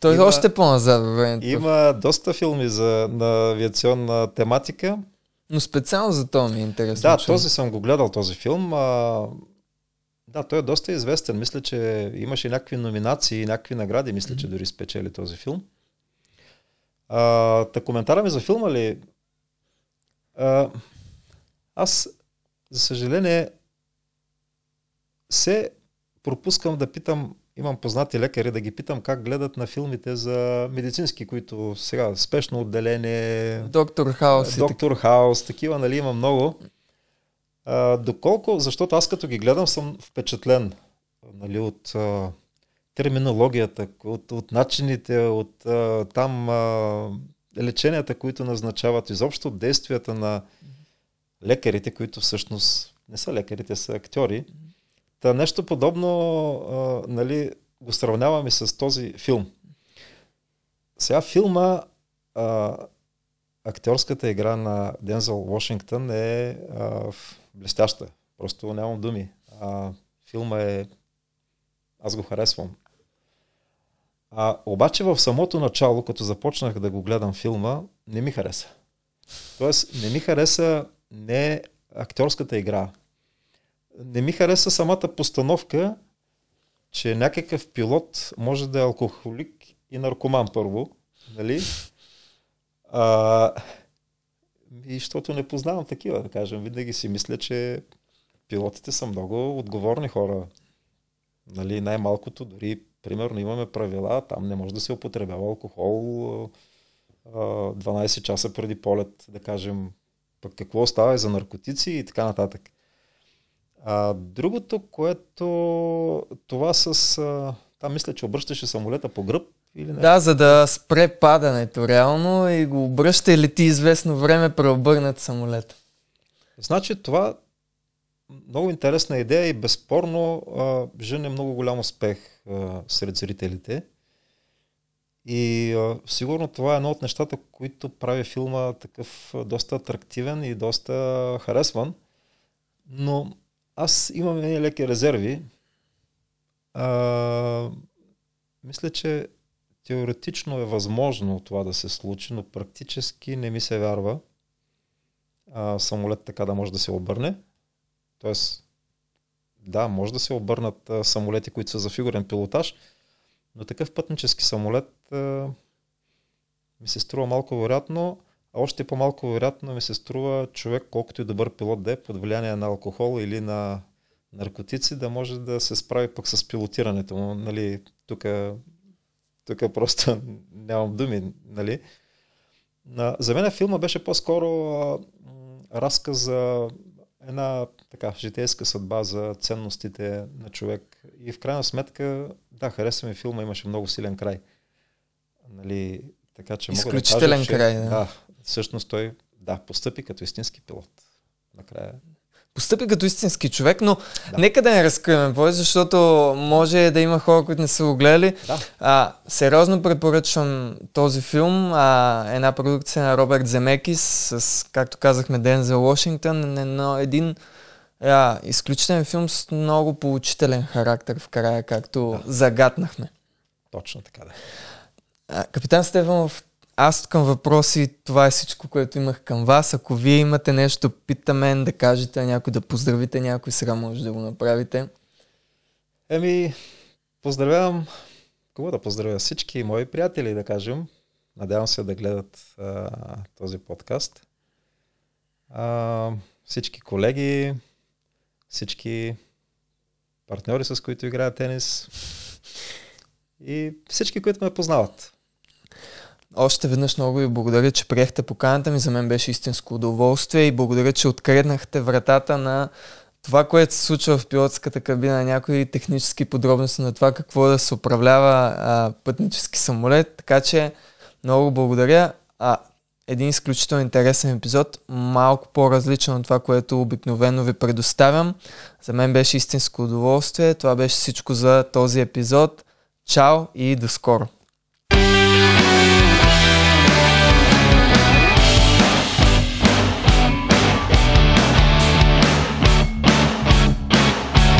Той има, още по-назад във времето. Има доста филми за, на авиационна тематика. Но специално за това ми е интересно. Да, че... този съм го гледал, този филм. А, да, той е доста известен. Мисля, че имаше някакви номинации, някакви награди. Мисля, че дори спечели този филм. А, та коментара ми за филма ли? А, аз за съжаление, се пропускам да питам, имам познати лекари, да ги питам как гледат на филмите за медицински, които сега спешно отделение. Доктор Хаус. Доктор Хаус, такива, нали, има много. А, доколко, защото аз като ги гледам съм впечатлен нали, от а, терминологията, от, от начините, от а, там а, леченията, които назначават, изобщо действията на лекарите, които всъщност не са лекарите, са актьори. Та нещо подобно а, нали, го сравняваме с този филм. Сега филма, а, актьорската игра на Дензел Вашингтон е а, блестяща. Просто нямам думи. А, филма е... Аз го харесвам. А, обаче в самото начало, като започнах да го гледам филма, не ми хареса. Тоест, не ми хареса не актьорската игра. Не ми хареса самата постановка, че някакъв пилот може да е алкохолик и наркоман първо. Нали? А, и защото не познавам такива, да кажем. Винаги си мисля, че пилотите са много отговорни хора. Нали, най-малкото, дори, примерно, имаме правила, там не може да се употребява алкохол 12 часа преди полет, да кажем, пък какво става за наркотици и така нататък. А, другото, което това с... А, там мисля, че обръщаше самолета по гръб или не? Да, за да спре падането реално и го обръща и лети известно време преобърнат самолет. Значи това много интересна идея и безспорно а, жене много голям успех сред зрителите. И сигурно това е едно от нещата, които прави филма такъв доста атрактивен и доста харесван. Но аз имам едни леки резерви. А, мисля, че теоретично е възможно това да се случи, но практически не ми се вярва а, самолет така да може да се обърне. Тоест, да, може да се обърнат а, самолети, които са за фигурен пилотаж, но такъв пътнически самолет а, ми се струва малко вероятно, а още по-малко вероятно ми се струва човек, колкото и добър пилот да е, под влияние на алкохол или на наркотици, да може да се справи пък с пилотирането му. Нали, тук тук просто нямам думи, нали? За мен филма беше по-скоро а, разказ за една така житейска съдба за ценностите на човек. И в крайна сметка, да, хареса ми филма, имаше много силен край. Нали, така че Изключителен мога да кажа, край, че, да. да. Всъщност той, да, постъпи като истински пилот. Накрая Постъпи като истински човек, но да. нека да не разкриваме повече, защото може да има хора, които не са го гледали. Да. А, сериозно препоръчвам този филм. А, една продукция на Роберт Земекис с, както казахме, Дензел Вашингтон. Едно, един а, изключителен филм с много поучителен характер в края, както да. загатнахме. Точно така да. А, капитан Стефанов, аз към въпроси, това е всичко, което имах към вас. Ако вие имате нещо, питаме да кажете някой, да поздравите някой, сега може да го направите. Еми, поздравявам, кого да поздравя? Всички мои приятели, да кажем. Надявам се да гледат а, този подкаст. А, всички колеги, всички партньори, с които играя тенис и всички, които ме познават. Още веднъж много ви благодаря, че приехте поканата ми. За мен беше истинско удоволствие и благодаря, че откреднахте вратата на това, което се случва в пилотската кабина, някои технически подробности на това какво да се управлява а, пътнически самолет. Така че много благодаря. А, един изключително интересен епизод, малко по-различен от това, което обикновено ви предоставям. За мен беше истинско удоволствие. Това беше всичко за този епизод. Чао и до скоро!